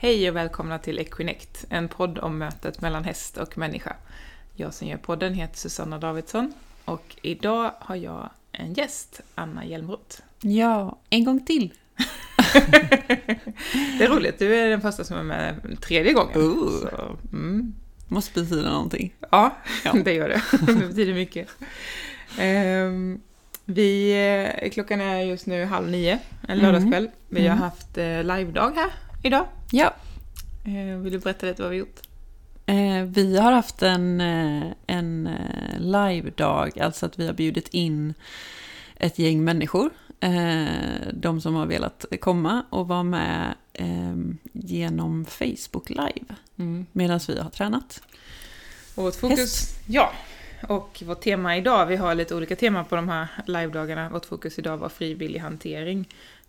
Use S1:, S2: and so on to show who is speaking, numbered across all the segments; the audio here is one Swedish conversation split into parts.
S1: Hej och välkomna till Equinect, en podd om mötet mellan häst och människa. Jag som gör podden heter Susanna Davidsson och idag har jag en gäst, Anna Hjelmroth.
S2: Ja, en gång till.
S1: det är roligt, du är den första som är med tredje gången.
S2: Ooh.
S1: Så, mm.
S2: Måste betyda någonting.
S1: Ja,
S2: Ja.
S1: det gör det. Det betyder mycket. Ehm, vi, eh, klockan är just nu halv nio, en
S2: Mm.
S1: lördagskväll. Vi har
S2: Mm.
S1: haft eh, livedag här idag.
S2: Ja.
S1: Eh, vill du berätta lite vad vi gjort?
S2: Eh, vi har haft en, eh, en live-dag, alltså att vi har bjudit in ett gäng människor. De som har velat komma och vara med eh, genom Facebook Live medan vi har tränat.
S1: Och vårt fokus, ja. Och vårt tema idag, vi har lite olika teman på de här livedagarna. Vårt fokus idag var frivillig hantering.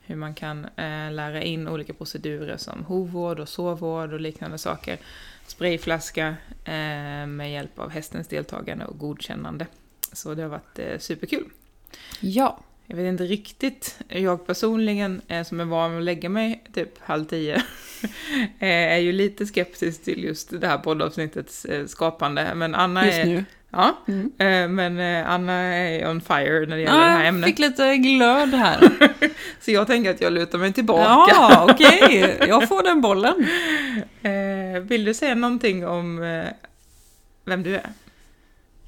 S1: Hur man kan eh, lära in olika procedurer som hovvård och sovvård och liknande saker. Sprayflaska eh, med hjälp av hästens deltagande och godkännande. Så det har varit eh, superkul.
S2: Ja.
S1: Jag vet inte riktigt, jag personligen eh, som är van att lägga mig typ halv tio, eh, är ju lite skeptisk till just det här poddavsnittets eh, skapande. Men Anna
S2: Just
S1: är...
S2: nu.
S1: Ja,
S2: Mm.
S1: eh, men eh, Anna är on fire när det gäller det här
S2: Ah,
S1: ämnet.
S2: fick lite glöd här.
S1: Så jag tänker att jag lutar mig tillbaka.
S2: ja, okej. Jag får den bollen.
S1: Eh, vill du säga någonting om eh, vem du är?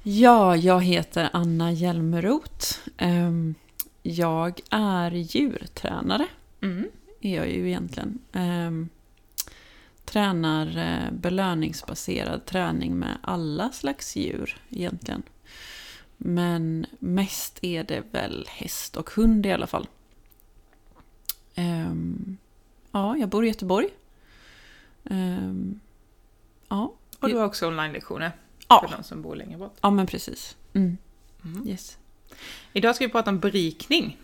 S2: Ja, jag heter Anna Hjelmeroth. Ehm, Jag är djurtränare,
S1: Mm.
S2: är jag ju egentligen. Tränar eh, belöningsbaserad träning med alla slags djur egentligen. Men mest är det väl häst och hund i alla fall. Ehm, Ja, jag bor i Göteborg. Ehm, Ja,
S1: Och du har också online-lektioner
S2: Ja.
S1: för de som bor längre bort.
S2: ja men precis. Mm.
S1: Mm.
S2: Yes.
S1: Idag ska vi prata om berikning.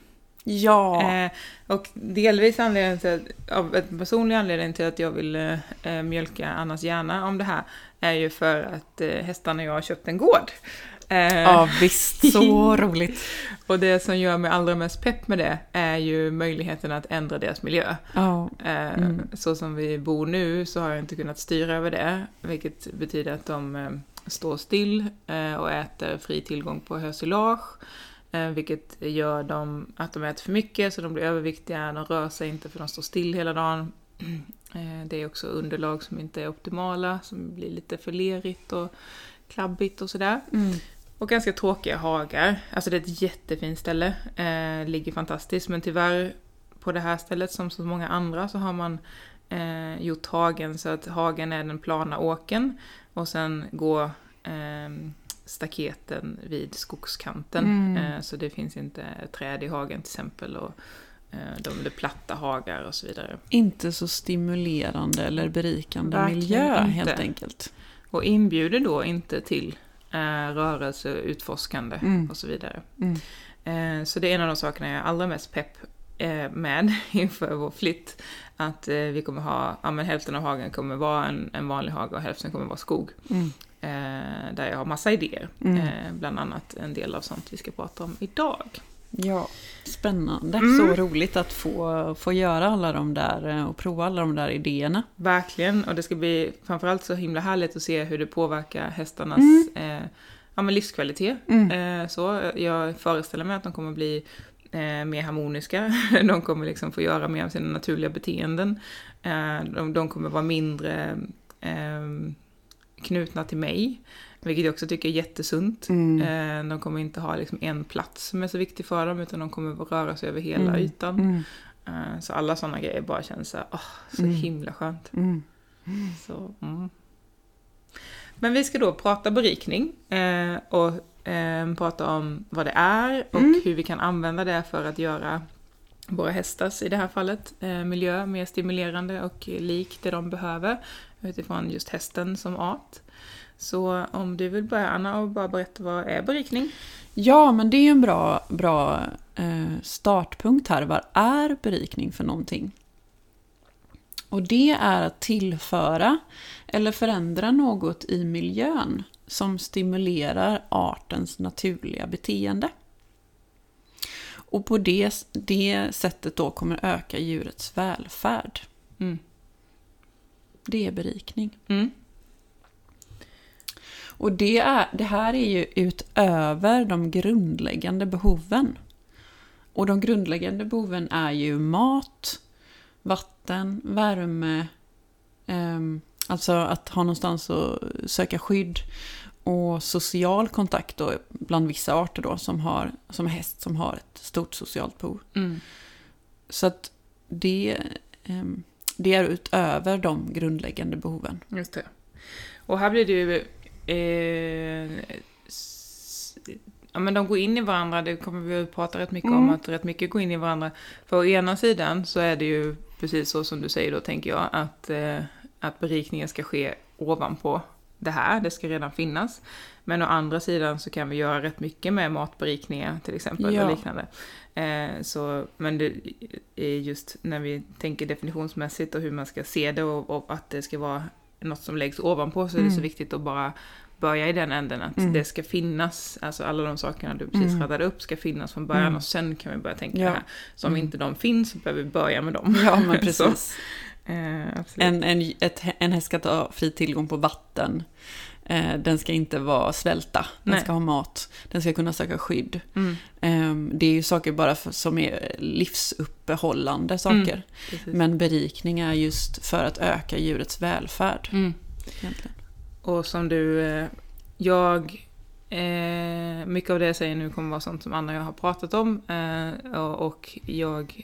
S2: Ja.
S1: Eh, och delvis anledningen till av en personlig anledning till att jag vill eh, mjölka Annas hjärna om det här är ju för att eh, hästarna och jag har köpt en gård. Eh,
S2: Ja, visst. Så roligt.
S1: Och det som gör mig allra mest pepp med det är ju möjligheten att ändra deras miljö. Eh,
S2: Mm.
S1: Så som vi bor nu så har jag inte kunnat styra över det, vilket betyder att de eh, står still eh, och äter fri tillgång på hösilage, vilket gör dem att de äter för mycket så de blir överviktiga, de rör sig inte för de står still hela dagen. Eh, Det är också underlag som inte är optimala, som blir lite för lerigt och klabbigt och sådär.
S2: Mm.
S1: Och ganska tråkiga hagar. Alltså det är ett jättefint ställe. Eh, ligger fantastiskt. Men tyvärr på det här stället som så många andra så har man eh, gjort hagen så att hagen är den plana åken. Och sen går eh, staketen vid skogskanten.
S2: Mm.
S1: Eh, så det finns inte träd i hagen till exempel. Och eh, de är platta hagar och så vidare.
S2: Inte så stimulerande eller berikande
S1: Verkligen
S2: miljö
S1: inte.
S2: helt enkelt.
S1: Och inbjuder då inte till eh, rörelse, utforskande
S2: Mm.
S1: och så vidare.
S2: Mm.
S1: Så det är en av de sakerna jag är allra mest pepp med inför vår flytt. Att vi kommer ha, ja men hälften av hagen kommer vara en, en vanlig hage och hälften kommer vara skog.
S2: Mm.
S1: Eh, Där jag har massa idéer.
S2: Mm.
S1: Eh, Bland annat en del av sånt vi ska prata om idag.
S2: Ja, spännande.
S1: Mm.
S2: Så roligt att få, få göra alla de där eh, och prova alla de där idéerna.
S1: Verkligen, och det ska bli framförallt så himla härligt att se hur det påverkar hästarnas eh, ja, men livskvalitet.
S2: Mm.
S1: Eh, så jag föreställer mig att de kommer bli eh, mer harmoniska. De kommer liksom få göra mer av sina naturliga beteenden. Eh, de, de kommer vara mindre eh, knutna till mig. Vilket jag också tycker är jättesunt.
S2: Mm.
S1: Eh, de kommer inte ha liksom en plats som är så viktig för dem, utan de kommer röra sig över hela
S2: Mm.
S1: ytan.
S2: Mm.
S1: Eh, så alla sådana grejer bara känns så, här, åh, så
S2: Mm.
S1: himla skönt.
S2: Mm.
S1: Så, mm. Men vi ska då prata berikning eh, och eh, prata om vad det är och hur vi kan använda det för att göra våra hästars, i det här fallet, miljö mer stimulerande och lik det de behöver utifrån just hästen som art. Så om du vill börja Anna och bara berätta vad är berikning?
S2: Ja, men det är en bra, bra eh, startpunkt här. Vad är berikning för någonting? Och det är att tillföra eller förändra något i miljön som stimulerar artens naturliga beteende. Och på det, det sättet då kommer öka djurets välfärd.
S1: Mm.
S2: Det är berikning.
S1: Mm.
S2: Och det, är, det här är ju utöver de grundläggande behoven. Och de grundläggande behoven är ju mat, vatten, värme, ehm, alltså att ha någonstans att söka skydd och social kontakt då, bland vissa arter då som har som häst som har ett stort socialt behov.
S1: Mm.
S2: Så att det, ehm, det är utöver de grundläggande behoven.
S1: Just det. Och här blir det ju... Eh, ja, men de går in i varandra, det kommer vi att prata rätt mycket om,
S2: Mm.
S1: att rätt mycket går in i varandra. För å ena sidan så är det ju precis så som du säger då, tänker jag, att, eh, att berikningen ska ske ovanpå det här, det ska redan finnas. Men å andra sidan så kan vi göra rätt mycket med matberikningar till exempel
S2: Ja.
S1: och liknande. Eh, så, men det är just när vi tänker definitionsmässigt och hur man ska se det och, och att det ska vara något som läggs ovanpå så är det
S2: Mm.
S1: så viktigt att bara börja i den änden att
S2: Mm.
S1: det ska finnas, alltså alla de sakerna du precis
S2: Mm.
S1: radade upp ska finnas från början
S2: Mm.
S1: och sen kan vi börja tänka
S2: Ja.
S1: här. Så om
S2: Mm.
S1: inte de finns så behöver vi börja med dem.
S2: Ja, men
S1: Så,
S2: precis.
S1: eh, absolut.
S2: En, en, ett, en häst ska ta fri tillgång på vatten. Eh, den ska inte vara svälta. Den
S1: Nej.
S2: ska ha mat. Den ska kunna söka skydd.
S1: Mm,
S2: Eh, det är ju saker bara för, som är livsuppehållande saker.
S1: precis.
S2: Men berikning är just för att öka djurets välfärd.
S1: Mm. Och som du, eh, jag, eh, mycket av det jag säger nu kommer vara sånt som Anna och jag har pratat om. Och, jag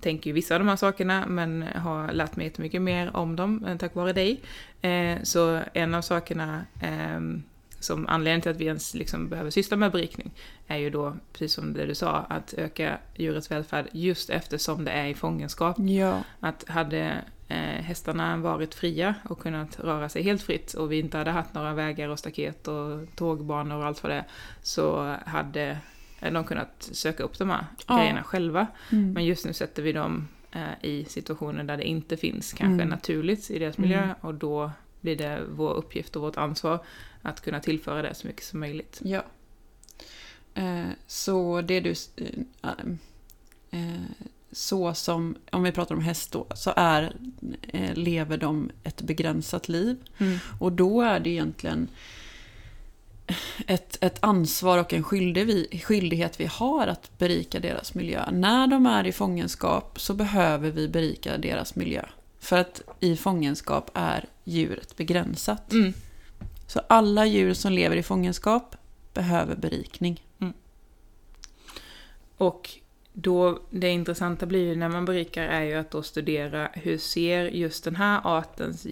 S1: tänker ju vissa av de här sakerna, men har lärt mig jättemycket mer om dem eh, tack vare dig. Eh, så en av sakerna ehm, som anledningen till att vi ens liksom behöver syssla med berikning är ju då, precis som det du sa, att öka djurets välfärd just eftersom det är i fångenskap.
S2: Ja.
S1: Att hade eh, hästarna varit fria och kunnat röra sig helt fritt och vi inte hade haft några vägar och staket och tågbanor och allt vad det är, så hade de kunnat söka upp de här
S2: Ja.
S1: grejerna själva.
S2: Mm.
S1: Men just nu sätter vi dem eh, i situationer där det inte finns kanske
S2: Mm.
S1: naturligt i deras miljö
S2: Mm.
S1: och då blir det vår uppgift och vårt ansvar att kunna tillföra det så mycket som möjligt.
S2: Ja. Eh, så det du... Eh, eh, så som, om vi pratar om häst då, så är, eh, lever de ett begränsat liv. Och då är det egentligen ett, ett ansvar och en skyldig vi, skyldighet vi har att berika deras miljö. När de är i fångenskap så behöver vi berika deras miljö. För att i fångenskap är djuret begränsat.
S1: Mm.
S2: Så alla djur som lever i fångenskap behöver berikning.
S1: Och då, det intressanta blir ju när man berikar är ju att då studera hur ser just den här artens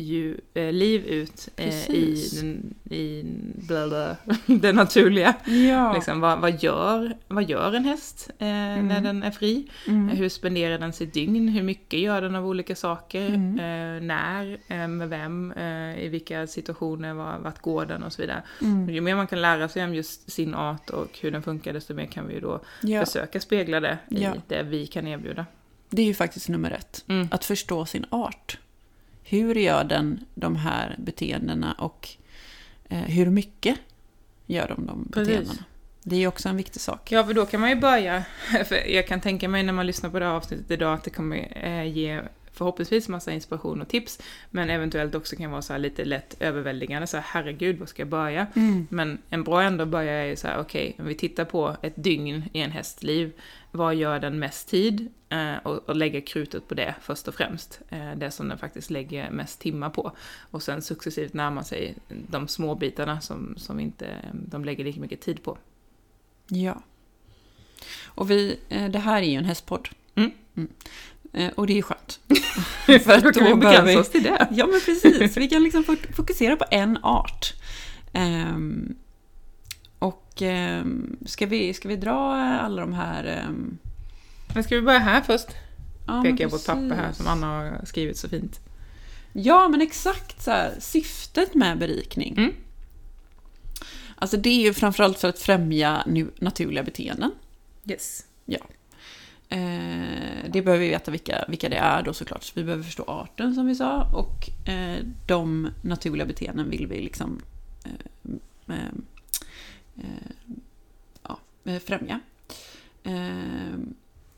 S1: eh, liv ut eh, i, den, i bla bla, det naturliga.
S2: Ja.
S1: Liksom, vad, vad, gör, vad gör en häst eh, när den är fri?
S2: Mm.
S1: Hur spenderar den sitt dygn? Hur mycket gör den av olika saker?
S2: Mm.
S1: När? Med vem? I vilka situationer? Var, vart går den? Och så vidare.
S2: Mm.
S1: Ju mer man kan lära sig om just sin art och hur den funkar, desto mer kan vi ju då
S2: Ja.
S1: försöka spegla det i
S2: Ja.
S1: det vi kan erbjuda.
S2: Det är ju faktiskt nummer ett.
S1: Mm.
S2: Att förstå sin art. Hur gör den de här beteendena och eh, hur mycket gör de de
S1: Precis.
S2: beteendena? Det är ju också en viktig sak.
S1: Ja, för då kan man ju börja, jag kan tänka mig när man lyssnar på det här avsnittet idag att det kommer eh, ge förhoppningsvis massa inspiration och tips, men eventuellt också kan vara så här lite lätt överväldigande, så här, herregud, var ska jag börja?
S2: Mm.
S1: Men en bra ände att börja är ju så här, okej, om vi tittar på ett dygn i en hästs liv, vad gör den mest tid? Eh, och, och lägga krutet på det först och främst. Eh, det som den faktiskt lägger mest timmar på. Och sen successivt närma sig de små bitarna som, som inte de lägger lika mycket tid på.
S2: Ja. Och vi, eh, det här är ju en hästpodd.
S1: Mm.
S2: Eh, Och det är ju skönt.
S1: För
S2: att
S1: då kan
S2: då
S1: vi begränsa oss till det.
S2: Ja, men precis. Vi kan liksom fok- fokusera på en art. Ehm, och ehm, ska, vi, ska vi dra alla de här...
S1: Men ska vi börja här först?
S2: ja,
S1: Pekar jag på ett papper här som Anna har skrivit så fint.
S2: Ja, men exakt så här, syftet med berikning.
S1: Mm.
S2: Alltså det är ju framförallt för att främja nu, naturliga beteenden.
S1: Yes.
S2: Eh, det behöver vi veta vilka, vilka det är då såklart. Så vi behöver förstå arten som vi sa. Och eh, de naturliga beteenden vill vi liksom eh, eh, eh, ja, eh, främja.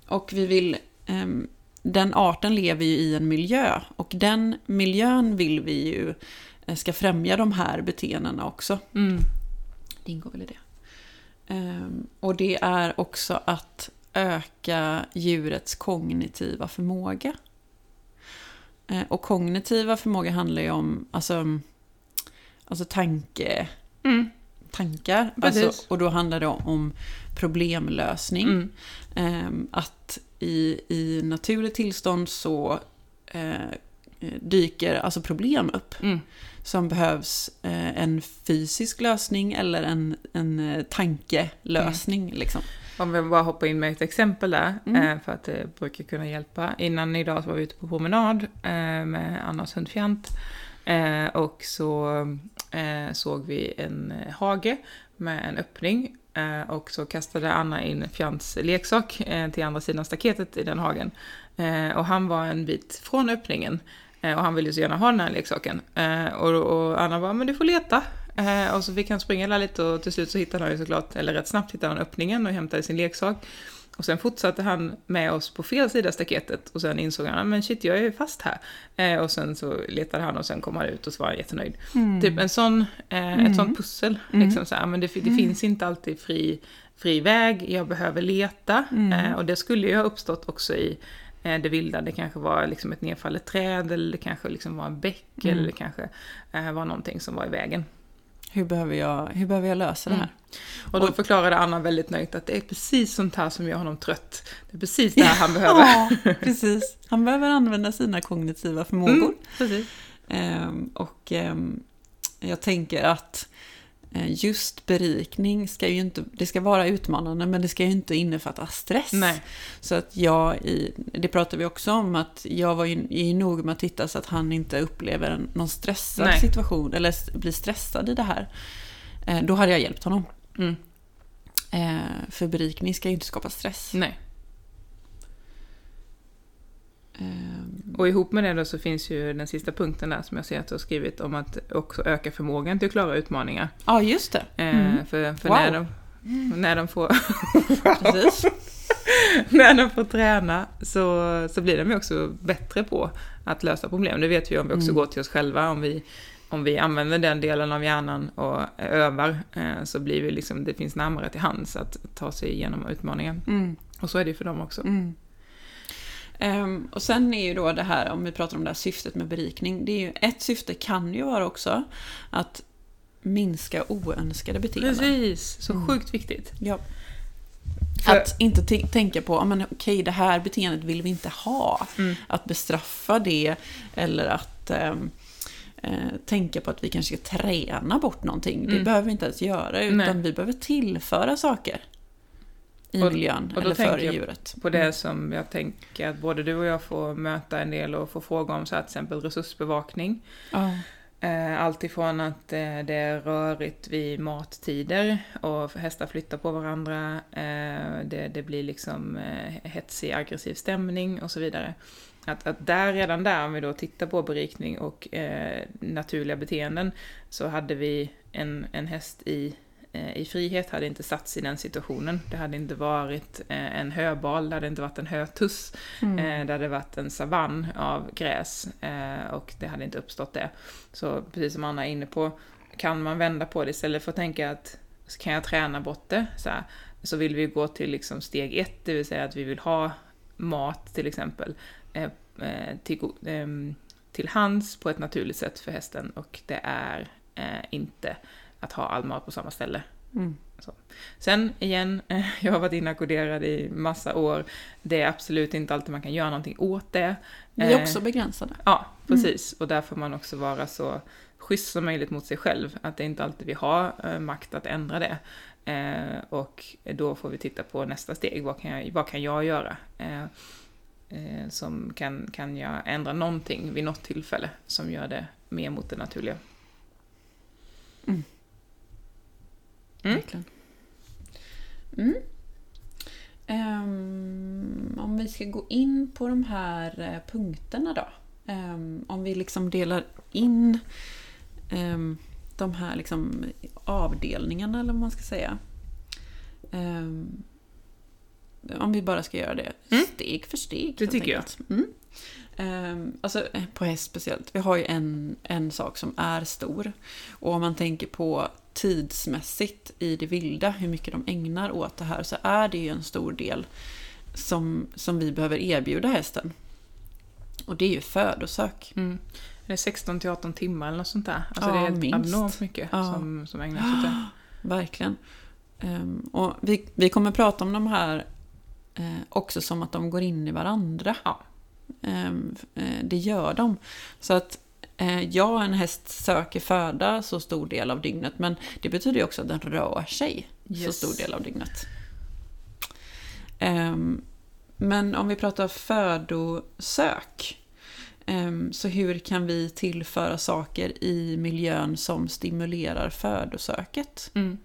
S2: Och vi vill... Den arten lever ju i en miljö och den miljön vill vi ju ska främja de här beteendena också.
S1: Mm.
S2: Det ingår väl i det. Och det är också att öka djurets kognitiva förmåga. Eh, och kognitiva förmåga handlar ju om alltså, alltså tanke,
S1: Mm.
S2: tankar. Alltså, och då handlar det om problemlösning.
S1: Mm.
S2: Ehm, att i, i naturligt tillstånd så eh, dyker alltså problem upp
S1: Mm.
S2: som behövs eh, en fysisk lösning eller en, en eh, tankelösning. Liksom.
S1: Om vi bara hoppar in med ett exempel där,
S2: Mm.
S1: eh, för att det brukar kunna hjälpa. Innan idag så var vi ute på promenad eh, med Annas hund Fjant. Eh, och så eh, såg vi en eh, hage med en öppning. Eh, och så kastade Anna in Fjants leksak eh, till andra sidan staketet i den hagen. Eh, och han var en bit från öppningen. Eh, och han ville så gärna ha den här leksaken. Eh, och, och Anna bara, men du får leta. Eh, och så fick han springa lite och till slut så hittade han ju såklart, eller rätt snabbt hittade han öppningen och hämtade sin leksak. Och sen fortsatte han med oss på fel sida staketet och sen insåg han, men shit jag är ju fast här. Eh, och sen så letade han och sen kom han ut och så var han jättenöjd. Typ en sån, eh,
S2: Mm.
S1: ett sånt pussel,
S2: Mm.
S1: liksom så här, men det, det finns inte alltid fri, fri väg, jag behöver leta.
S2: Mm.
S1: Eh, och det skulle ju ha uppstått också i eh, det vilda, det kanske var liksom ett nedfallet träd eller det kanske liksom var en bäck
S2: Mm.
S1: eller det kanske eh, var någonting som var i vägen.
S2: Hur, behöver jag, hur behöver jag lösa det här?
S1: Och då förklarade Anna väldigt nöjt att det är precis sånt här som gör honom trött. Det är precis det här han behöver.
S2: Ja, precis. Han behöver använda sina kognitiva förmågor.
S1: Mm, precis.
S2: Ehm, och ehm, jag tänker att just berikning ska ju inte, det ska vara utmanande men det ska ju inte innefatta stress.
S1: Nej.
S2: Så att jag, i, det pratar vi också om, att jag var ju, är ju nog med att titta så att han inte upplever någon stressad
S1: Nej.
S2: situation eller blir stressad i det här. Eh, då hade jag hjälpt honom.
S1: Mm.
S2: Eh, för berikning ska ju inte skapa stress.
S1: Nej.
S2: Ehm,
S1: Och ihop med det då så finns ju den sista punkten där som jag ser att du har skrivit om att också öka förmågan till att klara utmaningar.
S2: Ja, just det.
S1: Eh,
S2: Mm.
S1: För, för
S2: Wow.
S1: när, de, när de får när de får träna så, så blir de ju också bättre på att lösa problem. Det vet vi om vi också
S2: Mm.
S1: går till oss själva. Om vi, om vi använder den delen av hjärnan och övar eh, så blir vi liksom, det finns närmare till hands att ta sig igenom utmaningen.
S2: Mm.
S1: Och så är det ju för dem också.
S2: Mm. Ehm, och sen är ju då det här, om vi pratar om det här syftet med berikning, det är ju, ett syfte kan ju vara också att minska oönskade beteenden.
S1: Precis, så
S2: Mm.
S1: sjukt viktigt.
S2: Ja.
S1: För-
S2: Att inte tänka på, "Ja, men okej det här beteendet vill vi inte ha.
S1: Mm.
S2: Att bestraffa det eller att eh, tänka på att vi kanske ska träna bort någonting. Det
S1: Mm.
S2: behöver vi inte ens göra, utan
S1: Nej.
S2: vi behöver tillföra saker i
S1: Och-
S2: miljön
S1: och då
S2: eller för djuret.
S1: På det som jag tänker att både du och jag får möta en del och få fråga om, så här, till exempel resursbevakning.
S2: Ja.
S1: Eh, Allt ifrån att eh, det är rörigt vid mattider och hästar flyttar på varandra. eh, Det, det blir liksom hetsig, aggressiv stämning och så vidare. Att, att där, redan där, om vi då tittar på berikning och naturliga beteenden, så hade vi en, en häst i, i frihet, hade inte satts i den situationen. Det hade inte varit eh, en höbal, det hade inte varit en hötuss.
S2: Mm.
S1: Eh, det hade varit en savann av gräs eh, och det hade inte uppstått det. Så precis som Anna är inne på, kan man vända på det istället för att tänka att kan jag träna bort det, så, här, så vill vi gå till liksom steg ett, det vill säga att vi vill ha mat till exempel eh, eh, till, ehm, till hands på ett naturligt sätt för hästen och det är eh, inte att ha all mat på samma ställe.
S2: Mm.
S1: Sen igen, jag har varit inackorderad i massa år. Det är absolut inte alltid man kan göra någonting åt det.
S2: Vi är
S1: Eh,
S2: också begränsade.
S1: Ja, precis. Och där får man också vara så schysst som möjligt mot sig själv. Att det inte alltid vi har eh, makt att ändra det. Eh, och då får vi titta på nästa steg. Vad kan jag, vad kan jag göra? Som kan, kan jag ändra någonting vid något tillfälle som gör det mer mot det naturliga. Mm. Mm.
S2: Verkligen. Mm. Um, om vi ska gå in på de här eh, punkterna då. Um, om vi liksom delar in um, de här liksom avdelningarna eller vad man ska säga. Om vi bara ska göra det
S1: Mm.
S2: steg för steg.
S1: Det tycker jag.
S2: enkelt. Mm. Ehm, alltså eh, på häst speciellt. Vi har ju en, en sak som är stor. Och om man tänker på tidsmässigt i det vilda, hur mycket de ägnar åt det här, så är det ju en stor del som, som vi behöver erbjuda hästen. Och det är ju födosök.
S1: Mm. Det är 16 till 18 timmar eller något sånt där. Alltså
S2: Ja,
S1: det är
S2: minst.
S1: abnormt mycket
S2: Ja.
S1: som, som ägnas åt det.
S2: Verkligen. Ehm, och vi, vi kommer prata om de här eh, också som att de går in i varandra.
S1: Ja.
S2: Ehm, eh, det gör de. Så att eh, ja, en häst söker föda så stor del av dygnet, men det betyder ju också att den rör sig så
S1: Yes.
S2: stor del av dygnet. Ehm, men om vi pratar födosök, ehm, så hur kan vi tillföra saker i miljön som stimulerar födosöket?
S1: Mm.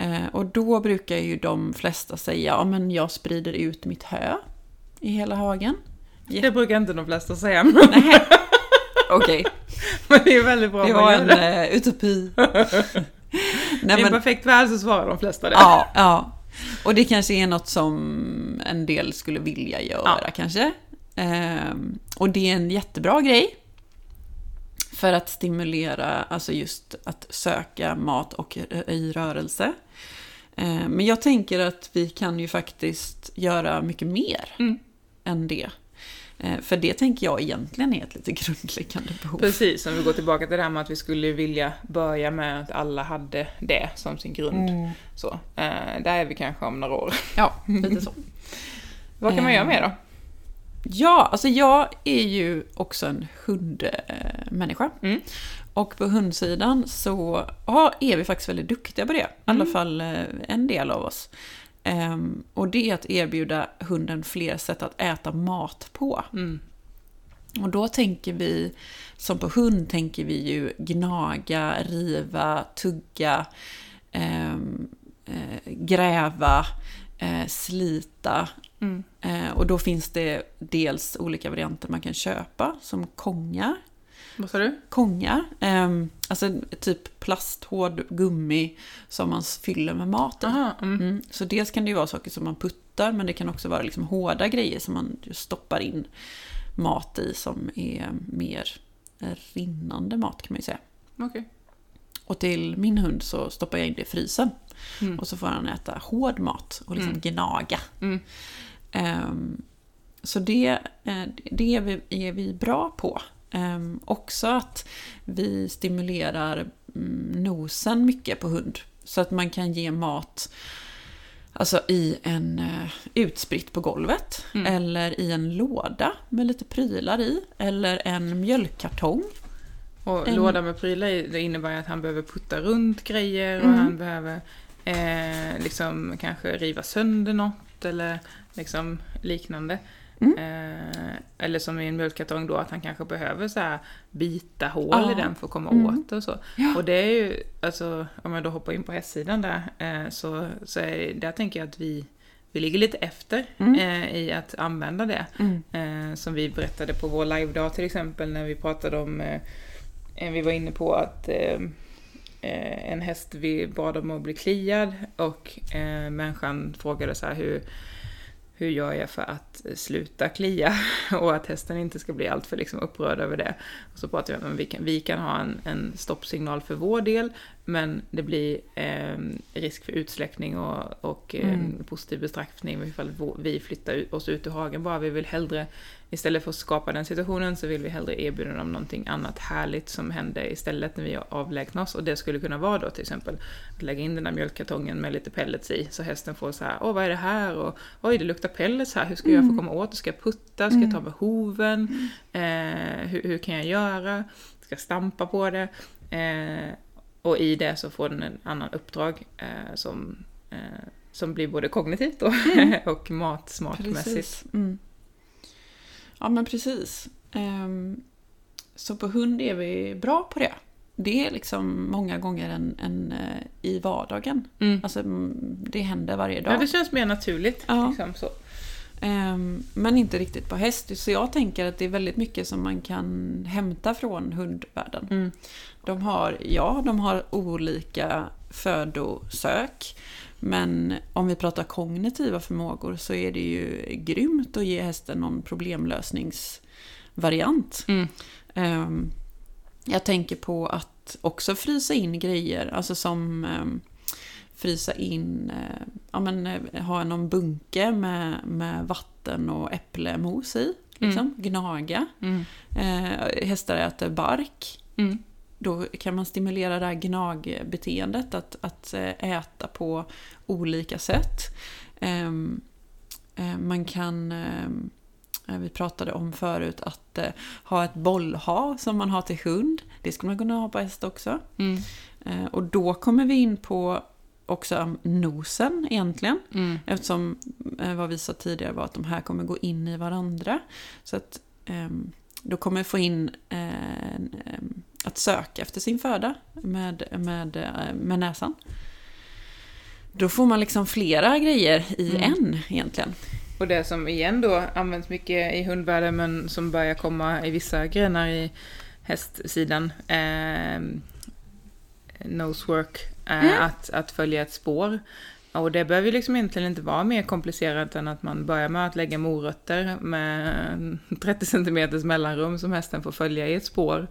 S2: Eh, och då brukar ju de flesta säga, ja men jag sprider ut mitt hö i hela hagen. Ja.
S1: Det brukar inte de flesta säga,
S2: Nej. Okej,
S1: men det är väldigt bra
S2: det var
S1: gör
S2: en
S1: det.
S2: utopi.
S1: I
S2: Nej,
S1: en
S2: men,
S1: perfekt värld så svarar de flesta det.
S2: ja, ja. Och det kanske är något som en del skulle vilja göra
S1: Ja.
S2: kanske. Ehm, och det är en jättebra grej. För att stimulera, alltså just att söka mat och i rörelse. Ehm, men jag tänker att vi kan ju faktiskt göra mycket mer
S1: Mm.
S2: än det. Ehm, för det tänker jag egentligen är ett lite grundläggande behov.
S1: Precis, om vi går tillbaka till det här med att vi skulle vilja börja med att alla hade det som sin grund.
S2: Mm.
S1: Så, eh, där är vi kanske om några år.
S2: Ja, lite så.
S1: Vad kan man
S2: Eh.
S1: göra mer då?
S2: Ja, alltså jag är ju också en hundmänniska.
S1: Mm.
S2: Och på hundsidan så ja, är vi faktiskt väldigt duktiga på det. I alla
S1: Mm.
S2: fall eh, en del av oss. Ehm, och det är att erbjuda hunden fler sätt att äta mat på.
S1: Mm.
S2: Och då tänker vi, som på hund tänker vi ju gnaga, riva, tugga, ehm, eh, gräva, eh, slita.
S1: Mm.
S2: Eh, och då finns det dels olika varianter man kan köpa, som kongar.
S1: Vad sa du?
S2: Kongar, ehm, alltså typ plasthård gummi som man fyller med mat i.
S1: Aha, mm.
S2: Mm. Så dels kan det ju vara saker som man puttar, men det kan också vara liksom hårda grejer som man stoppar in mat i som är mer rinnande mat kan man ju säga.
S1: Okej.
S2: Och till min hund så stoppar jag in det i frysen.
S1: Mm.
S2: Och så får han äta hård mat och liksom
S1: Mm.
S2: gnaga.
S1: Mm.
S2: Ehm, så det, eh, det är, vi, är vi bra på. Ehm, också att vi stimulerar mm, nosen mycket på hund. Så att man kan ge mat alltså i en uh, utspritt på golvet.
S1: Mm.
S2: Eller i en låda med lite prylar i. Eller en mjölkkartong.
S1: Och
S2: En-
S1: låda med prylar i, det innebär att han behöver putta runt grejer och
S2: Mm.
S1: han behöver eh, liksom kanske riva sönder något eller liksom liknande.
S2: Mm.
S1: Eh, eller som i en mjölkkartong då, att han kanske behöver så här bita hål
S2: Ja.
S1: i den för att komma
S2: Mm.
S1: åt och så.
S2: Ja.
S1: Och det är ju, alltså om jag då hoppar in på hästsidan där, eh, så, så är, där tänker jag att vi, vi ligger llite efter
S2: Mm.
S1: eh, i att använda det.
S2: Mm.
S1: Eh, som vi berättade på vår live-dag till exempel när vi pratade om, eh, eh, vi var inne på att eh, en häst vi bad om att bli kliad och eh, människan frågade så här hur, hur gör jag för att sluta klia och att hästen inte ska bli alltför liksom upprörd över det. Och så pratade vi om att vi kan, vi kan ha en, en stoppsignal för vår del men det blir eh, risk för utsläckning och, och eh,
S2: Mm.
S1: positiv bestraffning ifall vi flyttar oss ut ur hagen bara. Vi vill hellre, istället för att skapa den situationen så vill vi hellre erbjuda dem någonting annat härligt som händer istället när vi avlägsnar oss. Och det skulle kunna vara då till exempel att lägga in den där mjölkkartongen med lite pellets i så hästen får så här, åh vad är det här? Och oj det luktar pellets här, hur ska jag få komma åt? Ska jag putta? Ska jag ta med hoven? Eh, hur, hur kan jag göra? Ska jag stampa på det? Eh, och i det så får den en annan uppdrag eh, som, eh, som blir både kognitivt och, och matsmakmässigt.
S2: Mm. Ja, men precis. Ehm, så på hund är vi bra på det. Det är liksom många gånger en, en eh, i vardagen.
S1: Mm.
S2: Alltså, mm, det händer varje
S1: Ja,
S2: dag.
S1: det känns mer naturligt.
S2: Ja.
S1: Liksom, så.
S2: Ehm, men inte riktigt på häst. Så jag tänker att det är väldigt mycket som man kan hämta från hundvärlden.
S1: Mm.
S2: De har, ja, de har olika födosök. Men om vi pratar kognitiva förmågor så är det ju grymt att ge hästen någon problemlösningsvariant.
S1: Mm.
S2: Ehm, jag tänker på att också frysa in grejer, alltså som ehm, frysa in, eh, ja men eh, ha någon bunke med, med vatten och äpplemos i. Liksom, Gnaga.
S1: Mm.
S2: Eh, hästar äter bark.
S1: Mm.
S2: Då kan man stimulera det här gnagbeteendet, att, att eh, äta på olika sätt. Ehm, eh, man kan, ehm, eh, vi pratade om förut, att ha ett bollhav som man har till hund. Det skulle man kunna ha på häst också.
S1: Mm.
S2: Och då kommer vi in på också nosen egentligen.
S1: Mm.
S2: Eftersom vad vi sa tidigare var att de här kommer gå in i varandra. Så att ehm, då kommer vi få in att söka efter sin föda med, med, eh, med näsan. Då får man liksom flera grejer i
S1: Mm.
S2: en egentligen.
S1: Och det som igen då används mycket i hundvärlden men som börjar komma i vissa grenar i hästsidan. Eh, nosework, eh,
S2: Mm.
S1: att, att följa ett spår. Och det behöver ju liksom egentligen inte vara mer komplicerat än att man börjar med att lägga morötter med 30 cm mellanrum som hästen får följa i ett spår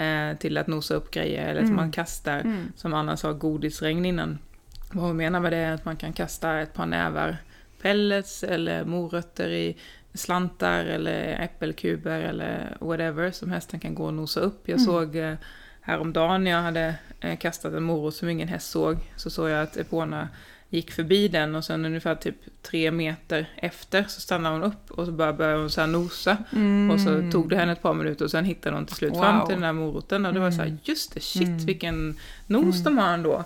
S1: eh, till att nosa upp grejer eller att
S2: Mm.
S1: man kastar, som Anna sa, godisregn innan. Vad hon menar med det är att man kan kasta ett par nävar pellets eller morötter i slantar eller äppelkuber eller whatever som hästen kan gå och nosa upp. Jag
S2: Mm.
S1: såg eh, häromdagen när jag hade eh, kastat en morot som ingen häst såg så såg jag att Epona gick förbi den och sen ungefär typ tre meter efter så stannade hon upp och så bara började hon så här nosa. Och så tog det henne ett par minuter och sen hittade hon till slut fram
S2: Wow.
S1: till den där moroten och det var så här,
S2: Mm.
S1: just det, shit
S2: Mm.
S1: vilken nos de har ändå.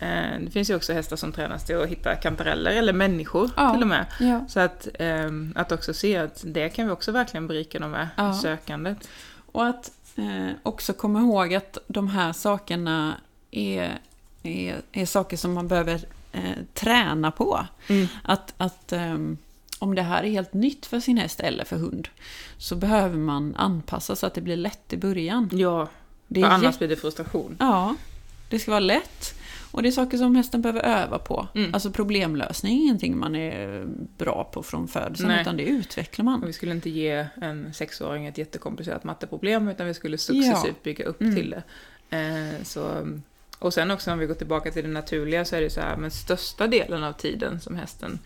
S1: Eh, Det finns ju också hästar som tränas till att hitta kantareller eller människor
S2: Ja.
S1: till och med.
S2: Ja.
S1: Så att, ehm, att också se att det kan vi också verkligen berika dem med,
S2: Ja.
S1: sökandet.
S2: Och att eh, också komma ihåg att de här sakerna är, är, är saker som man behöver eh, träna på.
S1: Mm.
S2: Att, att ehm, om det här är helt nytt för sin häst eller för hund så behöver man anpassa så att det blir lätt i början.
S1: Ja,
S2: Det
S1: för
S2: är
S1: annars blir det frustration.
S2: Ja, det ska vara lätt. Och det är saker som hästen behöver öva på.
S1: Mm.
S2: Alltså problemlösning är ingenting man är bra på från födseln,
S1: Nej.
S2: utan det utvecklar man.
S1: Och vi skulle inte ge en sexåring ett jättekomplicerat matteproblem utan vi skulle successivt bygga upp
S2: Mm.
S1: till det. Eh, så, och sen också om vi går tillbaka till det naturliga så är det så här, men största delen av tiden som hästen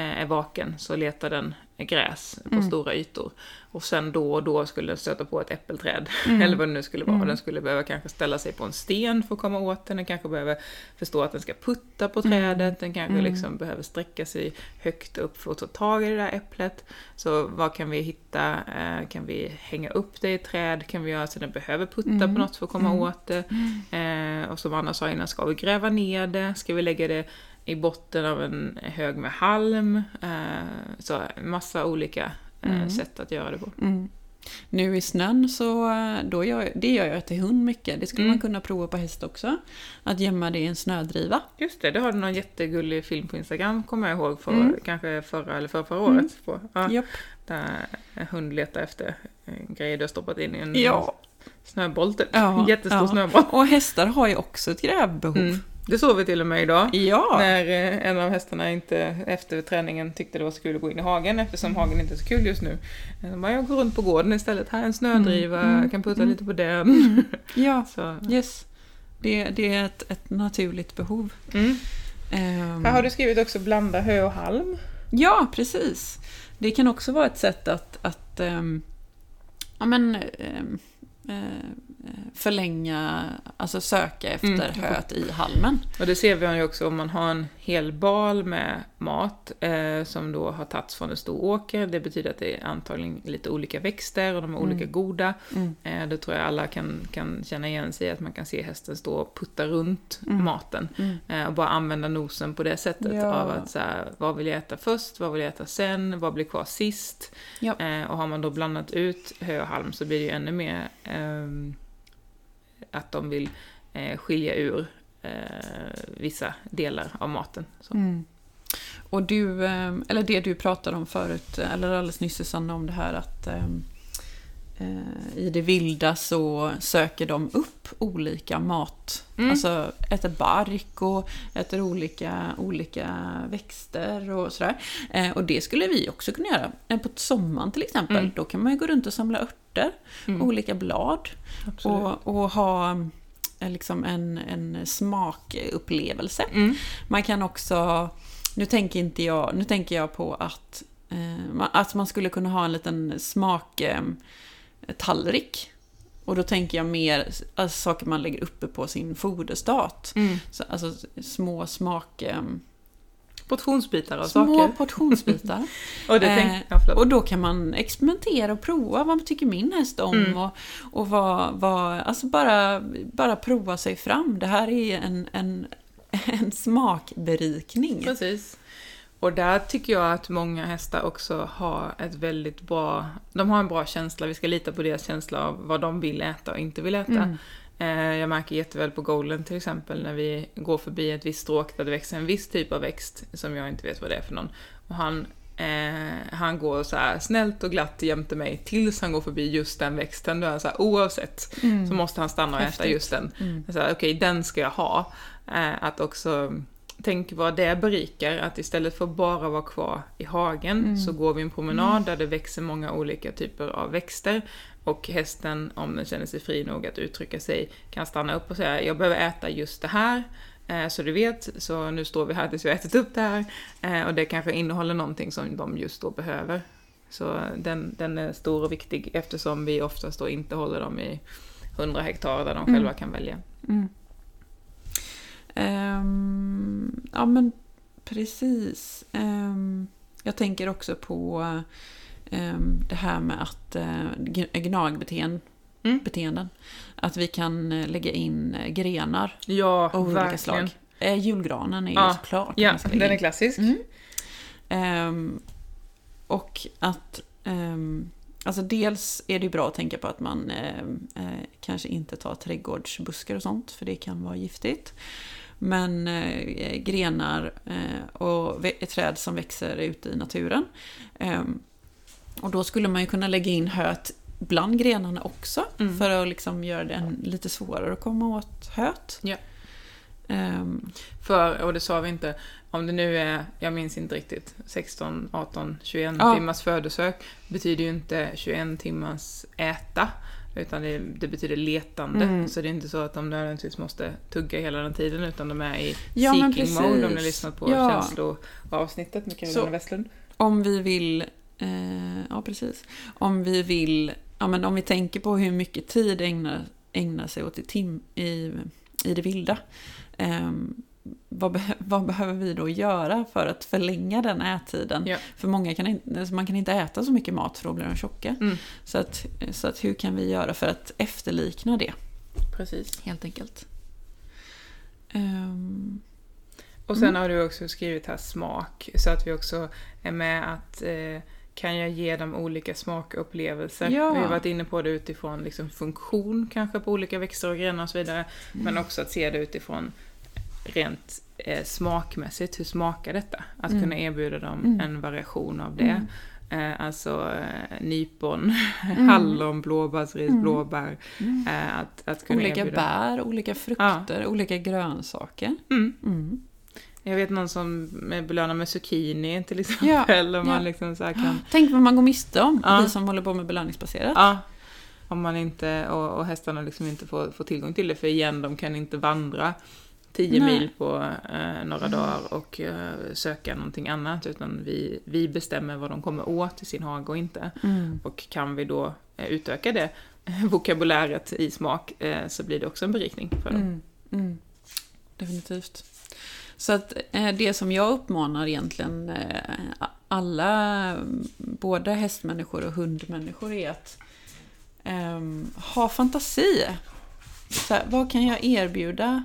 S1: är vaken så letar den gräs på
S2: Mm.
S1: stora ytor. Och sen då och då skulle den stöta på ett äppelträd,
S2: Mm.
S1: eller vad det nu skulle vara.
S2: Mm.
S1: Den skulle behöva kanske ställa sig på en sten för att komma åt den, den kanske behöver förstå att den ska putta på trädet, den kanske
S2: Mm.
S1: liksom behöver sträcka sig högt upp för att ta tag i det där äpplet. Så vad kan vi hitta? Eh, kan vi hänga upp det i ett träd? Kan vi göra så att den behöver putta
S2: Mm.
S1: på något för att komma
S2: Mm.
S1: åt det? Eh, och som Anna sa innan, ska vi gräva ner det? Ska vi lägga det i botten av en hög med halm? Eh, så massa olika eh,
S2: Mm.
S1: sätt att göra det på.
S2: Mm. Nu i snön så eh, då gör, det gör jag till hund mycket. Det skulle
S1: Mm.
S2: man kunna prova på häst också. Att gömma det i en snödriva.
S1: Just det, det har du någon jättegullig film på Instagram, kommer jag ihåg, för,
S2: Mm.
S1: kanske förra eller förra, förra
S2: Mm.
S1: året. På. Ja,
S2: Japp.
S1: Där en hund letar efter grejer du har stoppat in i en
S2: Ja.
S1: snöboll typ.
S2: Ja,
S1: Jättestor
S2: ja.
S1: snöboll.
S2: Och hästar har ju också ett grävbehov.
S1: Mm. Det såg vi till och med idag.
S2: Ja.
S1: När eh, en av hästarna inte efter träningen tyckte det var så kul att gå in i hagen eftersom hagen inte är så kul just nu. Eh, De bara, jag går runt på gården istället. Här är en snödriva,
S2: Mm, mm,
S1: kan putta
S2: mm.
S1: lite på den.
S2: Ja,
S1: Så,
S2: yes. Det, det är ett, ett naturligt behov.
S1: mm.
S2: Ehm,
S1: Här har du skrivit också blanda hö och halm.
S2: Ja, precis. Det kan också vara ett sätt att, att ehm, ja, men, eh, förlänga, alltså söka efter
S1: Mm.
S2: höet i halmen.
S1: Och det ser vi ju också om man har en hel bal med mat eh, som då har tagits från en stor åker. Det betyder att det är antagligen lite olika växter och de är
S2: Mm.
S1: olika goda.
S2: Mm.
S1: Eh, då tror jag alla kan, kan känna igen sig i att man kan se hästen stå och putta runt
S2: Mm.
S1: maten.
S2: Mm.
S1: Eh, och bara använda nosen på det sättet.
S2: Ja.
S1: Av att så här, vad vill jag äta först, vad vill jag äta sen, vad blir kvar sist?
S2: Ja.
S1: Eh, och har man då blandat ut hö och halm så blir det ju ännu mer Ehm, att de vill eh, skilja ur eh, vissa delar av maten. Så.
S2: Mm. Och du, ehm, eller det du pratade om förut, eller alldeles nyss Susanna, om det här att eh, i det vilda så söker de upp olika mat.
S1: Mm.
S2: Alltså äter bark och äter olika, olika växter och sådär. Eh, och det skulle vi också kunna göra. Eh, På sommaren till exempel,
S1: Mm.
S2: då kan man ju gå runt och samla örter,
S1: Mm.
S2: olika blad och, och ha eh, liksom en, en smakupplevelse.
S1: Mm.
S2: Man kan också, nu tänker, inte jag, nu tänker jag på att, eh, att man skulle kunna ha en liten smaktallrik. Tallrik. och då tänker jag mer alltså, saker man lägger uppe på sin foderstat.
S1: Mm.
S2: Så, alltså små smak... Eh,
S1: Portionsbitar av
S2: små
S1: saker.
S2: portionsbitar.
S1: Och, det
S2: Eh,
S1: tänk... ja,
S2: och då kan man experimentera och prova vad tycker min häst om
S1: Mm.
S2: och, och vad, vad, alltså bara, bara prova sig fram. Det här är en, en, en smakberikning.
S1: Precis. Och där tycker jag att många hästar också har ett väldigt bra, de har en bra känsla, vi ska lita på deras känsla av vad de vill äta och inte vill äta.
S2: Mm.
S1: Eh, Jag märker jätteväl på Golden till exempel när vi går förbi ett visst stråk där det växer en viss typ av växt som jag inte vet vad det är för någon. Och han, eh, han går så här snällt och glatt jämte mig tills han går förbi just den växten. Då är han så här, oavsett
S2: Mm.
S1: så måste han stanna och äta
S2: Häftigt.
S1: just den.
S2: Mm.
S1: Okej, den ska jag ha. Eh, att också Tänk vad det berikar, att istället för att bara vara kvar i hagen
S2: Mm.
S1: så går vi en promenad där det växer många olika typer av växter och hästen, om den känner sig fri nog att uttrycka sig, kan stanna upp och säga jag behöver äta just det här, eh, så du vet, så nu står vi här tills vi har ätit upp det här eh, och det kanske innehåller någonting som de just då behöver. Så den, den är stor och viktig eftersom vi oftast då inte håller dem i 100 hektar där de
S2: Mm.
S1: själva kan välja.
S2: Mm. Ehm, ja men precis. Ehm, jag tänker också på ehm, det här med att uh, gnagbeteenden.
S1: Mm.
S2: Beteenden. Att vi kan eh, lägga in eh, grenar
S1: Ja,
S2: av olika
S1: verkligen.
S2: slag. Eh, julgranen är ju
S1: Ja,
S2: såklart.
S1: Ja, den är klassisk.
S2: Mm. Och att Alltså dels är det ju bra att tänka på att man eh, kanske inte tar trädgårdsbuskar och sånt, för det kan vara giftigt. Men eh, grenar eh, och träd som växer ute i naturen. Ehm, och då skulle man ju kunna lägga in höet bland grenarna också,
S1: Mm.
S2: för att liksom göra det lite svårare att komma åt höet.
S1: Ja.
S2: Ehm,
S1: För, och det sa vi inte, om det nu är, jag minns inte riktigt, 16, 18, 21
S2: Ja.
S1: timmars födosök betyder ju inte 21 timmars äta. Utan det, det betyder letande.
S2: Mm.
S1: Så det är inte så att de nödvändigtvis måste tugga hela den tiden utan de är i
S2: Ja,
S1: seeking mode om ni har lyssnat på
S2: Ja.
S1: känsloavsnittet med Carolina Westlund.
S2: Om vi vill, eh, ja precis. Om vi vill, ja men om vi tänker på hur mycket tid ägnar, ägnar sig åt i, tim, i, i det vilda. Eh, vad, vad behöver vi då göra för att förlänga den ättiden?
S1: Ja.
S2: För många kan inte, alltså man kan inte äta så mycket mat för då blir de tjocka.
S1: Mm.
S2: Så, att, så att hur kan vi göra för att efterlikna det,
S1: Precis.
S2: helt enkelt? Ehm,
S1: Och sen
S2: Mm.
S1: har du också skrivit här smak, så att vi också är med att eh, kan jag ge dem olika smakupplevelser?
S2: Ja.
S1: Vi har varit inne på det utifrån liksom funktion kanske på olika växter och grenar och så vidare.
S2: Mm.
S1: Men också att se det utifrån rent eh, smakmässigt, hur smakar detta? Att
S2: Mm.
S1: kunna erbjuda dem
S2: Mm.
S1: en variation av det.
S2: mm,
S1: Eh, alltså eh, nypon,
S2: Mm.
S1: hallon, blåbärsris,
S2: Mm.
S1: blåbär.
S2: mm.
S1: Eh, att, att kunna
S2: Olika
S1: erbjuda.
S2: bär, olika frukter, olika grönsaker.
S1: Jag vet någon som belönar med zucchini till exempel.
S2: Ja,
S1: man
S2: ja.
S1: liksom så kan...
S2: Tänk vad man går miste om,
S1: Ja.
S2: vi som håller på med belöningsbaserat.
S1: Ja. Om man inte, och, och hästarna liksom inte får, får tillgång till det. För igen, de kan inte vandra 10
S2: Nej.
S1: mil på eh, några dagar och eh, söka någonting annat. Utan vi, vi bestämmer vad de kommer åt i sin hage och inte.
S2: Mm.
S1: Och kan vi då eh, utöka det vokabuläret i smak eh, så blir det också en berikning för dem.
S2: Mm. Mm. Definitivt. Så att eh, det som jag uppmanar egentligen eh, alla, både hästmänniskor och hundmänniskor, är att ehm, ha fantasi. Så här, vad kan jag erbjuda?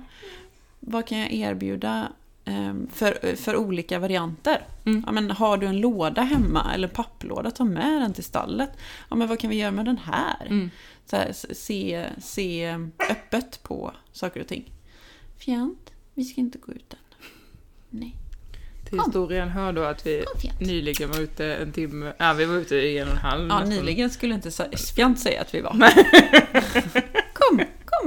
S2: Vad kan jag erbjuda ehm, för, för olika varianter?
S1: Mm.
S2: Ja, men har du en låda hemma eller papplåda, ta med den till stallet. Ja, men vad kan vi göra med den här?
S1: Mm.
S2: Så här, se, se öppet på saker och ting. Fjant, vi ska inte gå ut än. Nej.
S1: Till historien hör då att vi nyligen var ute en timme, ja vi var ute i en och en halv.
S2: Ja,
S1: nästan.
S2: nyligen skulle inte Fjant säga att vi var.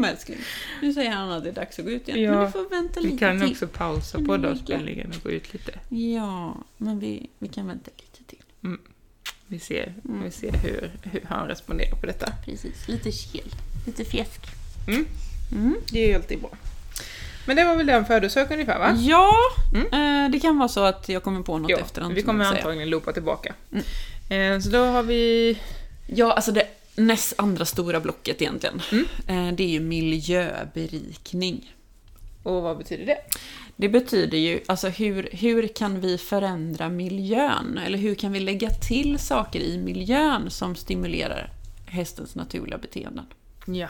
S2: kom, älskling. Nu säger han att det är dags att gå ut igen.
S1: Ja,
S2: men du får vänta
S1: Vi
S2: lite
S1: kan
S2: till.
S1: också pausa på
S2: vi
S1: dagspelningen och gå ut lite.
S2: Ja, men vi, vi kan vänta lite till.
S1: Vi ser,
S2: Mm.
S1: vi ser hur, hur han responderar på detta.
S2: Precis, lite kel. Lite fjäsk.
S1: Mm.
S2: Mm.
S1: Det är alltid bra. Men det var väl den födosök ungefär va?
S2: Ja,
S1: Mm.
S2: eh, det kan vara så att jag kommer på något
S1: Ja,
S2: efterhand.
S1: vi kommer antagligen loopa tillbaka.
S2: Mm.
S1: Eh, så då har vi...
S2: Ja, alltså det näst andra stora blocket egentligen.
S1: Mm.
S2: Eh, det är ju miljöberikning.
S1: Och vad betyder det?
S2: Det betyder ju, alltså hur, hur kan vi förändra miljön? Eller hur kan vi lägga till saker i miljön som stimulerar hästens naturliga beteenden?
S1: Ja.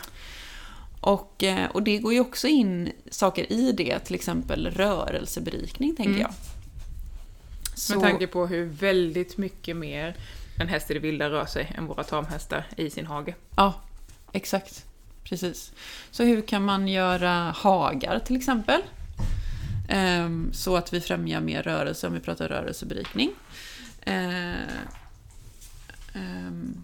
S2: Och, eh, och det går ju också in saker i det, till exempel rörelseberikning, tänker
S1: Mm.
S2: jag. Så,
S1: Med tanke på hur väldigt mycket mer en häst i det vilda rör sig än våra tamhästar i sin hage.
S2: Ja, exakt. Precis. Så hur kan man göra hagar till exempel? Ehm, så att vi främjar mer rörelse om vi pratar rörelseberikning. Eh, ehm,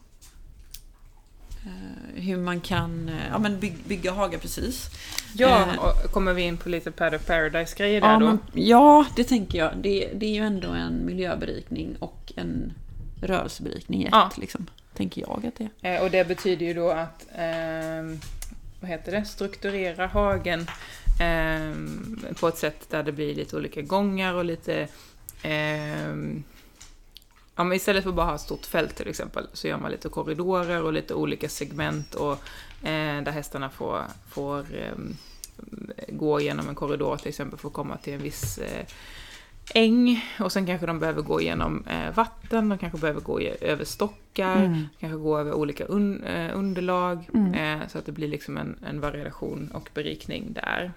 S2: eh, hur man kan eh, ja, men byg- bygga hagar precis.
S1: Ja, kommer vi in på lite Pad of Paradise-grejer där
S2: Ja,
S1: då?
S2: men, ja, det tänker jag. Det, det är ju ändå en miljöberikning och en rörelseberikning i ett,
S1: Ja.
S2: liksom, tänker jag att det är.
S1: Eh, och det betyder ju då att, ehm, vad heter det, strukturera hagen ehm, på ett sätt där det blir lite olika gångar och lite ehm, Ja, men istället för att bara ha ett stort fält till exempel så gör man lite korridorer och lite olika segment och eh, där hästarna får, får ehm, gå igenom en korridor till exempel för att komma till en viss eh, äng och sen kanske de behöver gå igenom eh, vatten, de kanske behöver gå över stockar,
S2: Mm.
S1: kanske gå över olika un, eh, underlag
S2: Mm.
S1: eh, så att det blir liksom en, en variation och berikning där.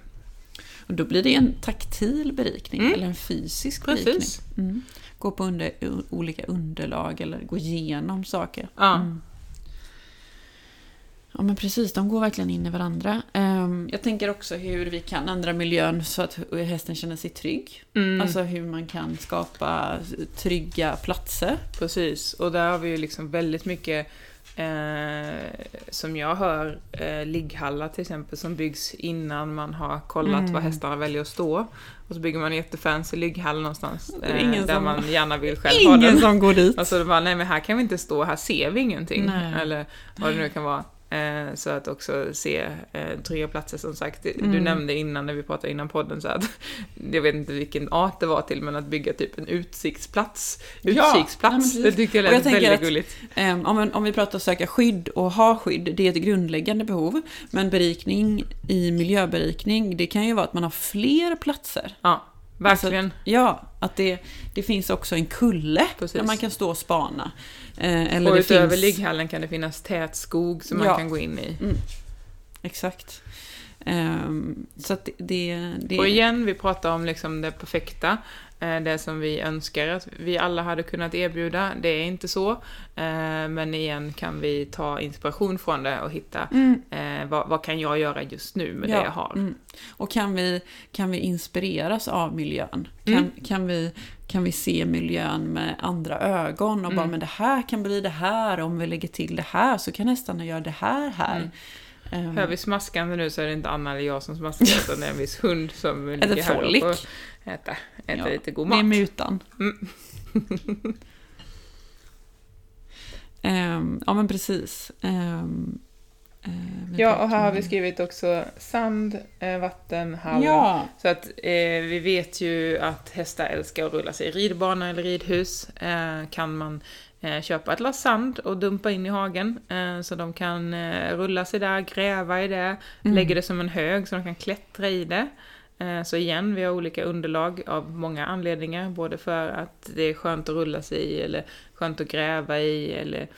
S2: Och då blir det en taktil berikning,
S1: Mm.
S2: eller en fysisk
S1: Precis.
S2: berikning. Mm. Gå på under, olika underlag eller gå igenom saker.
S1: Ja.
S2: Ja men precis, de går verkligen in i varandra. Ehm, jag tänker också hur vi kan ändra miljön så att hästen känner sig trygg.
S1: Mm.
S2: Alltså hur man kan skapa trygga platser.
S1: Precis, och där har vi ju liksom väldigt mycket eh, som jag hör, eh, ligghallar till exempel som byggs innan man har kollat
S2: Mm.
S1: var hästarna väljer att stå. Och så bygger man en jättefancy ligghall någonstans eh,
S2: ingen
S1: där
S2: som-
S1: man gärna vill själv ha
S2: Ingen
S1: den.
S2: som går dit.
S1: Alltså det bara, nej men här kan vi inte stå, här ser vi ingenting.
S2: Nej.
S1: Eller vad det nu kan vara. Eh, så att också se eh, trygga platser som sagt. Du
S2: Mm.
S1: nämnde innan när vi pratade innan podden så att jag vet inte vilken art det var till men att bygga typ en utsiktsplats.
S2: Ja,
S1: Utkiksplats.
S2: precis.
S1: det tycker jag lät väldigt
S2: att-
S1: gulligt.
S2: Ehm, om, om vi pratar söka skydd och ha skydd, det är ett grundläggande behov. Men berikning i miljöberikning, det kan ju vara att man har fler platser.
S1: Ja, verkligen.
S2: Ja, att det, det finns också en kulle
S1: Precis.
S2: där man kan stå och spana. Eh, eller
S1: och
S2: det
S1: utöver
S2: finns...
S1: ligghallen kan det finnas tät skog som
S2: Ja.
S1: man kan gå in i.
S2: Exakt. Ehm, så det... det, det
S1: Och igen, vi pratar om liksom det perfekta. Eh, Det som vi önskar att vi alla hade kunnat erbjuda. Det är inte så. eh, Men igen kan vi ta inspiration från det och hitta
S2: Mm,
S1: eh, vad, vad kan jag göra just nu med
S2: Ja,
S1: det jag har.
S2: mm. Och kan vi, kan vi inspireras av miljön? Kan,
S1: Mm.
S2: kan, vi, kan vi se miljön med andra ögon och bara
S1: Mm.
S2: men det här kan bli det här, om vi lägger till det här så kan hästarna göra det här här. Ehm,
S1: Hör vi smaskande nu så är det inte Anna eller jag som smaskar utan det är en viss hund som ligger här och får äta, äta
S2: Ja,
S1: lite god
S2: Det är
S1: mat.
S2: mutan.
S1: Mm.
S2: Ehm, ja men precis. Eh, vi
S1: Ja, och här har vi skrivit också sand, eh, vatten, hall.
S2: Ja,
S1: Så att eh, vi vet ju att hästar älskar att rulla sig i ridbana eller ridhus. Kan man köpa ett lass sand och dumpa in i hagen eh, så de kan eh, rulla sig där, gräva i det,
S2: Mm.
S1: lägga det som en hög så de kan klättra i det. Eh, så igen, vi har olika underlag av många anledningar, både för att det är skönt att rulla sig i eller skönt att gräva i eller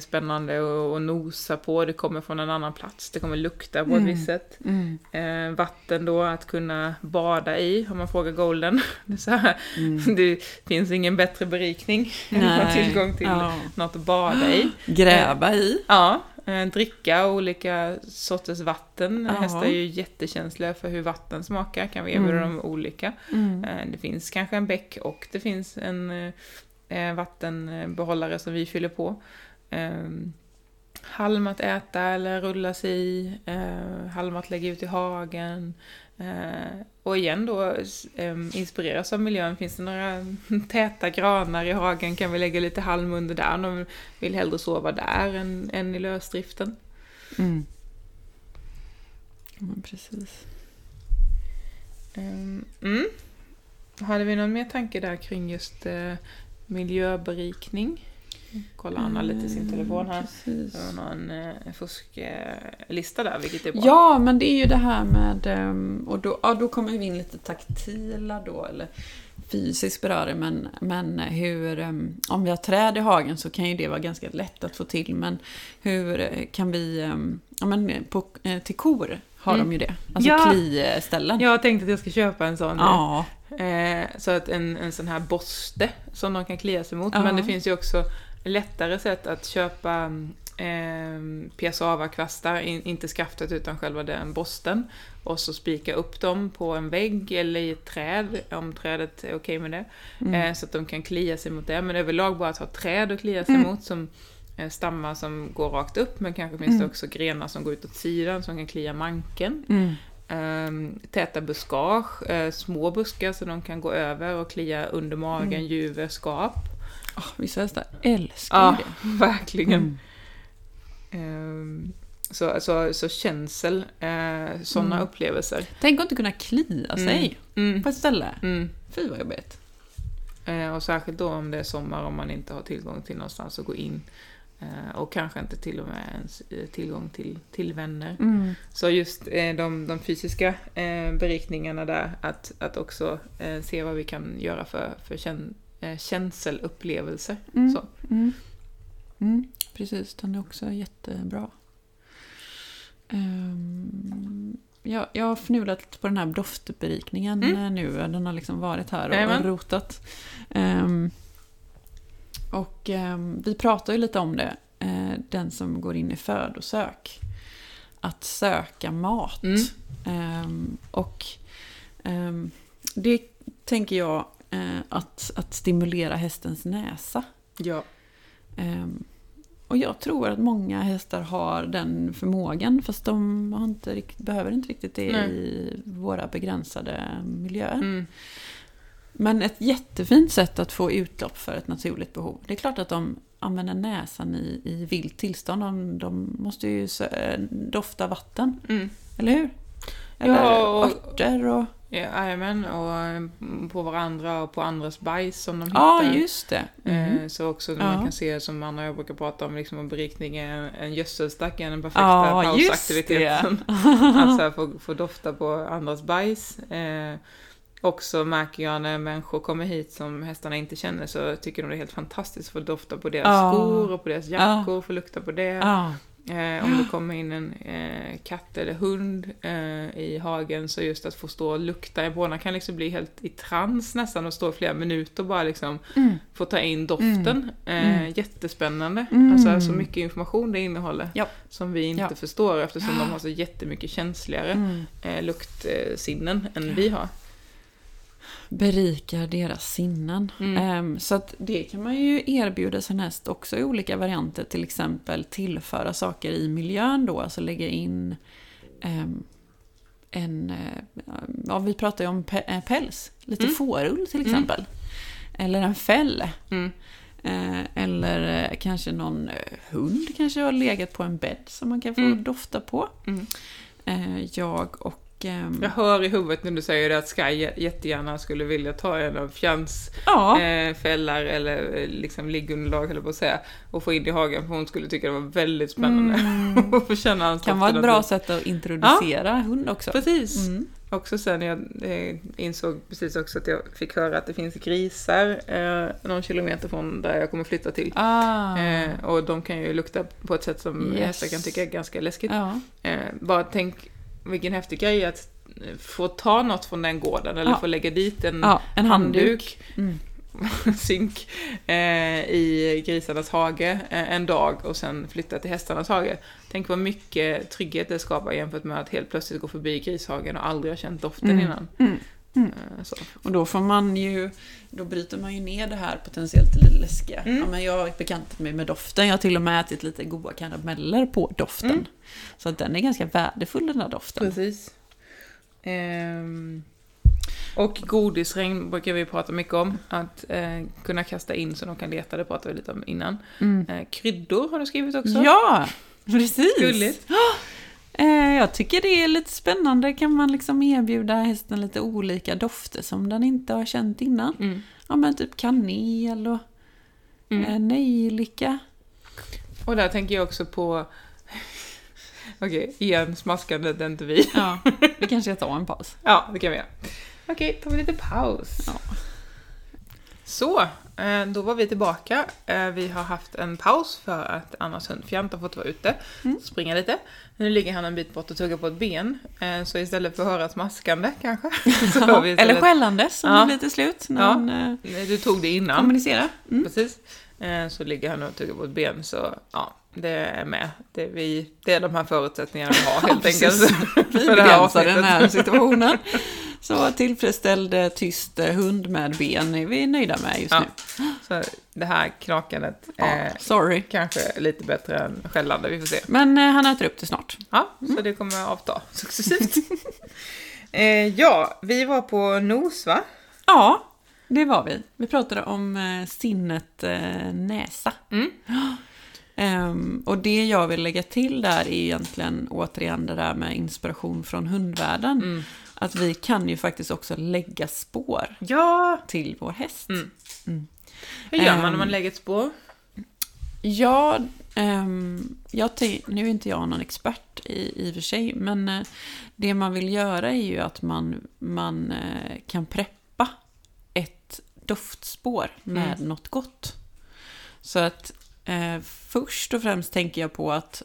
S1: spännande att nosa på, det kommer från en annan plats, det kommer lukta på ett
S2: Mm.
S1: visst sätt.
S2: Mm.
S1: Eh, vatten då att kunna bada i, om man frågar Golden. Det, är så här,
S2: Mm.
S1: det finns ingen bättre berikning än att ha tillgång till
S2: Ja.
S1: något att bada i.
S2: Gräva i.
S1: Ja, Eh, dricka olika sorters vatten.
S2: Ja.
S1: Hästar är ju jättekänsliga för hur vatten smakar, kan vi erbjuda
S2: Mm.
S1: dem olika.
S2: Mm.
S1: Eh, Det finns kanske en bäck och det finns en eh, eh, vattenbehållare som vi fyller på. Eh, halm att äta eller rulla sig i, eh, halm att lägga ut i hagen. Eh, och igen då, eh, inspireras av miljön. Finns det några täta granar i hagen kan vi lägga lite halm under där de vill hellre sova där än, än i lösdriften.
S2: Mm. Ja, precis.
S1: Ehm, Mm. Hade vi någon mer tanke där kring just eh, miljöberikning? Kolla Anna lite i sin telefon här.
S2: Precis.
S1: Var någon eh, fusklista där, vilket är bra.
S2: Ja, men det är ju det här med... ehm, Och då, ja, då kommer vi in lite taktila då, eller fysiskt beröra men, men hur... ehm, Om vi har träd i hagen så kan ju det vara ganska lätt att få till, men hur kan vi... ehm, Ja, men på, eh, till kor har
S1: Mm.
S2: de ju det. Alltså
S1: Ja.
S2: kliställen.
S1: Jag tänkte att jag ska köpa en sån.
S2: Ja.
S1: Eh, så att en, en sån här borste som de kan klia sig mot.
S2: Ja.
S1: Men det finns ju också lättare sätt att köpa eh, piassava-kvastar, in, inte skaftet utan själva den borsten. Och så spika upp dem på en vägg eller i ett träd, om trädet är okej med det.
S2: Mm.
S1: Eh, så att de kan klia sig mot det. Men överlag bara att ha träd att klia sig
S2: Mm.
S1: mot som eh, stammar som går rakt upp. Men kanske finns det
S2: Mm.
S1: också grenar som går ut åt sidan som kan klia manken. Um, täta buskage, eh, små buskar så de kan gå över och klia under magen,
S2: Mm.
S1: juver, skap.
S2: Ah, vissa hästar älskar
S1: Ja,
S2: det.
S1: verkligen.
S2: Mm.
S1: Ehm, så, så, så känsel, uh, sådana
S2: Mm.
S1: upplevelser.
S2: Tänk att inte kunna klia sig
S1: Mm.
S2: på ett ställe.
S1: Mm.
S2: Fy vad jobbigt.
S1: Eh, och särskilt då om det är sommar om man inte har tillgång till någonstans att gå in. Eh, och kanske inte till och med ens eh, tillgång till, till vänner.
S2: Mm.
S1: Så just eh, de, de fysiska eh, berikningarna där, att, att också eh, se vad vi kan göra för, för kän, eh, känselupplevelser.
S2: Mm.
S1: Så.
S2: Mm. Mm. Precis, den är också jättebra. Um, jag, jag har fnulat lite på den här doftberikningen
S1: Mm.
S2: eh, nu. Den har liksom varit här och,
S1: Jajamän.
S2: rotat. Ehm, och ehm, vi pratar ju lite om det. eh, den som går in i födosök. Att söka mat.
S1: Mm.
S2: Och det tänker jag att, att stimulera hästens näsa.
S1: Ja.
S2: Ehm, och jag tror att många hästar har den förmågan fast de inte, behöver inte riktigt det
S1: Nej.
S2: i våra begränsade miljöer.
S1: Mm.
S2: Men ett jättefint sätt att få utlopp för ett naturligt behov. Det är klart att de använder näsan i, i vilt tillstånd. De, de måste ju dofta vatten,
S1: Mm.
S2: eller hur? Eller
S1: Ja, och-
S2: örter och...
S1: Ja, Jajamän, och eh, på varandra och på andras bajs som de
S2: Ja,
S1: hittar.
S2: just det. Mm.
S1: Eh, Så också
S2: Ja.
S1: man kan se, som Anna och jag brukar prata om, liksom, om berikning är en gödselstack, är den perfekta
S2: Ja, just
S1: pausaktiviteten. Att så här, få, få dofta på andras bajs. Eh, också märker jag när människor kommer hit som hästarna inte känner så tycker de det är helt fantastiskt att få dofta på deras
S2: Ja.
S1: skor och på deras jackor, få lukta på det. Eh, om det kommer in en eh, katt eller hund eh, i hagen så just att få stå och lukta. Båda kan liksom bli helt i trans nästan och stå i flera minuter och bara liksom
S2: Mm.
S1: få ta in doften. Eh,
S2: Mm.
S1: Jättespännande.
S2: Mm.
S1: Alltså så mycket information det innehåller
S2: Ja.
S1: som vi inte
S2: Ja.
S1: förstår eftersom de har så jättemycket känsligare
S2: Mm.
S1: eh, luktsinnen än vi har.
S2: Berikar deras sinnen.
S1: Mm.
S2: Ehm, så att det kan man ju erbjuda sin häst också i olika varianter. Till exempel tillföra saker i miljön då, alltså lägga in ehm, en... eh, Ja, vi pratar ju om eh, päls. Lite
S1: Mm.
S2: fårull till
S1: Mm.
S2: exempel. Eller en fäll.
S1: Mm.
S2: Eh, eller kanske någon hund kanske har legat på en bädd som man kan få
S1: Mm.
S2: dofta på.
S1: Mm.
S2: Jag och... ehm,
S1: Jag hör i huvudet när du säger det att Sky jä- jättegärna skulle vilja ta en av Fjans
S2: ja,
S1: eh, fällar eller eh, liksom liggunderlag höll på att säga och få in i hagen för hon skulle tycka det var väldigt spännande
S2: Mm.
S1: att få känna hans
S2: kan vara ett bra sätt att introducera hund också.
S1: Precis.
S2: Mm.
S1: Också sen jag eh, insåg precis också att jag fick höra att det finns grisar eh, någon kilometer från där jag kommer flytta till.
S2: Ah.
S1: Eh, och de kan ju lukta på ett sätt som
S2: Yes.
S1: hästar kan tycka är ganska läskigt.
S2: ja.
S1: Eh, bara tänk vilken häftig grej att få ta något från den gården eller
S2: Ja.
S1: få lägga dit en
S2: ja, en handduk.
S1: handduk
S2: Mm.
S1: synk eh, i grisarnas hage eh, en dag och sen flytta till hästarnas hage. Tänk vad mycket trygghet det skapar jämfört med att helt plötsligt gå förbi grishagen och aldrig ha känt doften
S2: Mm.
S1: innan.
S2: Mm. Mm.
S1: Eh.
S2: Och då får man ju, då bryter man ju ner det här potentiellt lite läskiga.
S1: Mm.
S2: Ja, men jag har bekantat mig med doften, jag har till och med ätit lite goda karameller på doften.
S1: Mm.
S2: Så att den är ganska värdefull den här doften.
S1: Precis. Ehm, och godisregn brukar vi prata mycket om. Att eh, kunna kasta in så de kan leta, det pratade vi lite om innan.
S2: Mm.
S1: Eh, kryddor har du skrivit också.
S2: Ja, precis!
S1: Gulligt.
S2: Eh, Jag tycker det är lite spännande. Kan man liksom erbjuda hästen lite olika dofter som den inte har känt innan?
S1: Mm.
S2: Ja men typ kanel och
S1: Mm.
S2: eh, nejlika.
S1: Och där tänker jag också på... Okej, igen, smaskandet är inte vi.
S2: Ja, vi kanske ska ta en paus.
S1: Ja, det kan vi göra. Okej, tar vi lite paus.
S2: Ja.
S1: Så, då var vi tillbaka. Eh, Vi har haft en paus för att Annas hund Fjant har fått vara ute,
S2: Mm.
S1: springa lite. Nu ligger han en bit bort och tuggar på ett ben, eh, så istället för att höra smaskande kanske, så hör vi
S2: Eller
S1: istället...
S2: skällande som
S1: Ja.
S2: det blir till slut när
S1: Ja.
S2: eh,
S1: Nej, Du tog det innan,
S2: kommunicerar. Mm.
S1: precis. Eh, Så ligger han och tuggar på ett ben, så ja, det är med. Det är, vi, det är de här förutsättningarna vi har helt enkelt.
S2: Vi begränsar den här situationen. Så tillfredsställd, eh, tyst eh, hund med ben är vi nöjda med just
S1: Ja.
S2: nu.
S1: Så det här knakandet
S2: Ja,
S1: är
S2: sorry.
S1: kanske lite bättre än skällande, vi får se.
S2: Men eh, han äter upp det snart.
S1: Ja, så det kommer avta successivt. ja, vi var på Nos va?
S2: Ja, det var vi. Vi pratade om sinnet näsa.
S1: Mm.
S2: Ehm, och det jag vill lägga till där är egentligen återigen det där med inspiration från hundvärlden.
S1: Mm.
S2: Att vi kan ju faktiskt också lägga spår
S1: Ja!
S2: till vår häst.
S1: Mm.
S2: Mm.
S1: Hur gör man
S2: Ehm.
S1: när man lägger ett spår?
S2: Ja, ehm, jag nu är inte jag någon expert i, i och för sig, men eh, det man vill göra är ju att man, man eh, kan preppa ett doftspår med
S1: Mm.
S2: något gott. Så att eh, först och främst tänker jag på att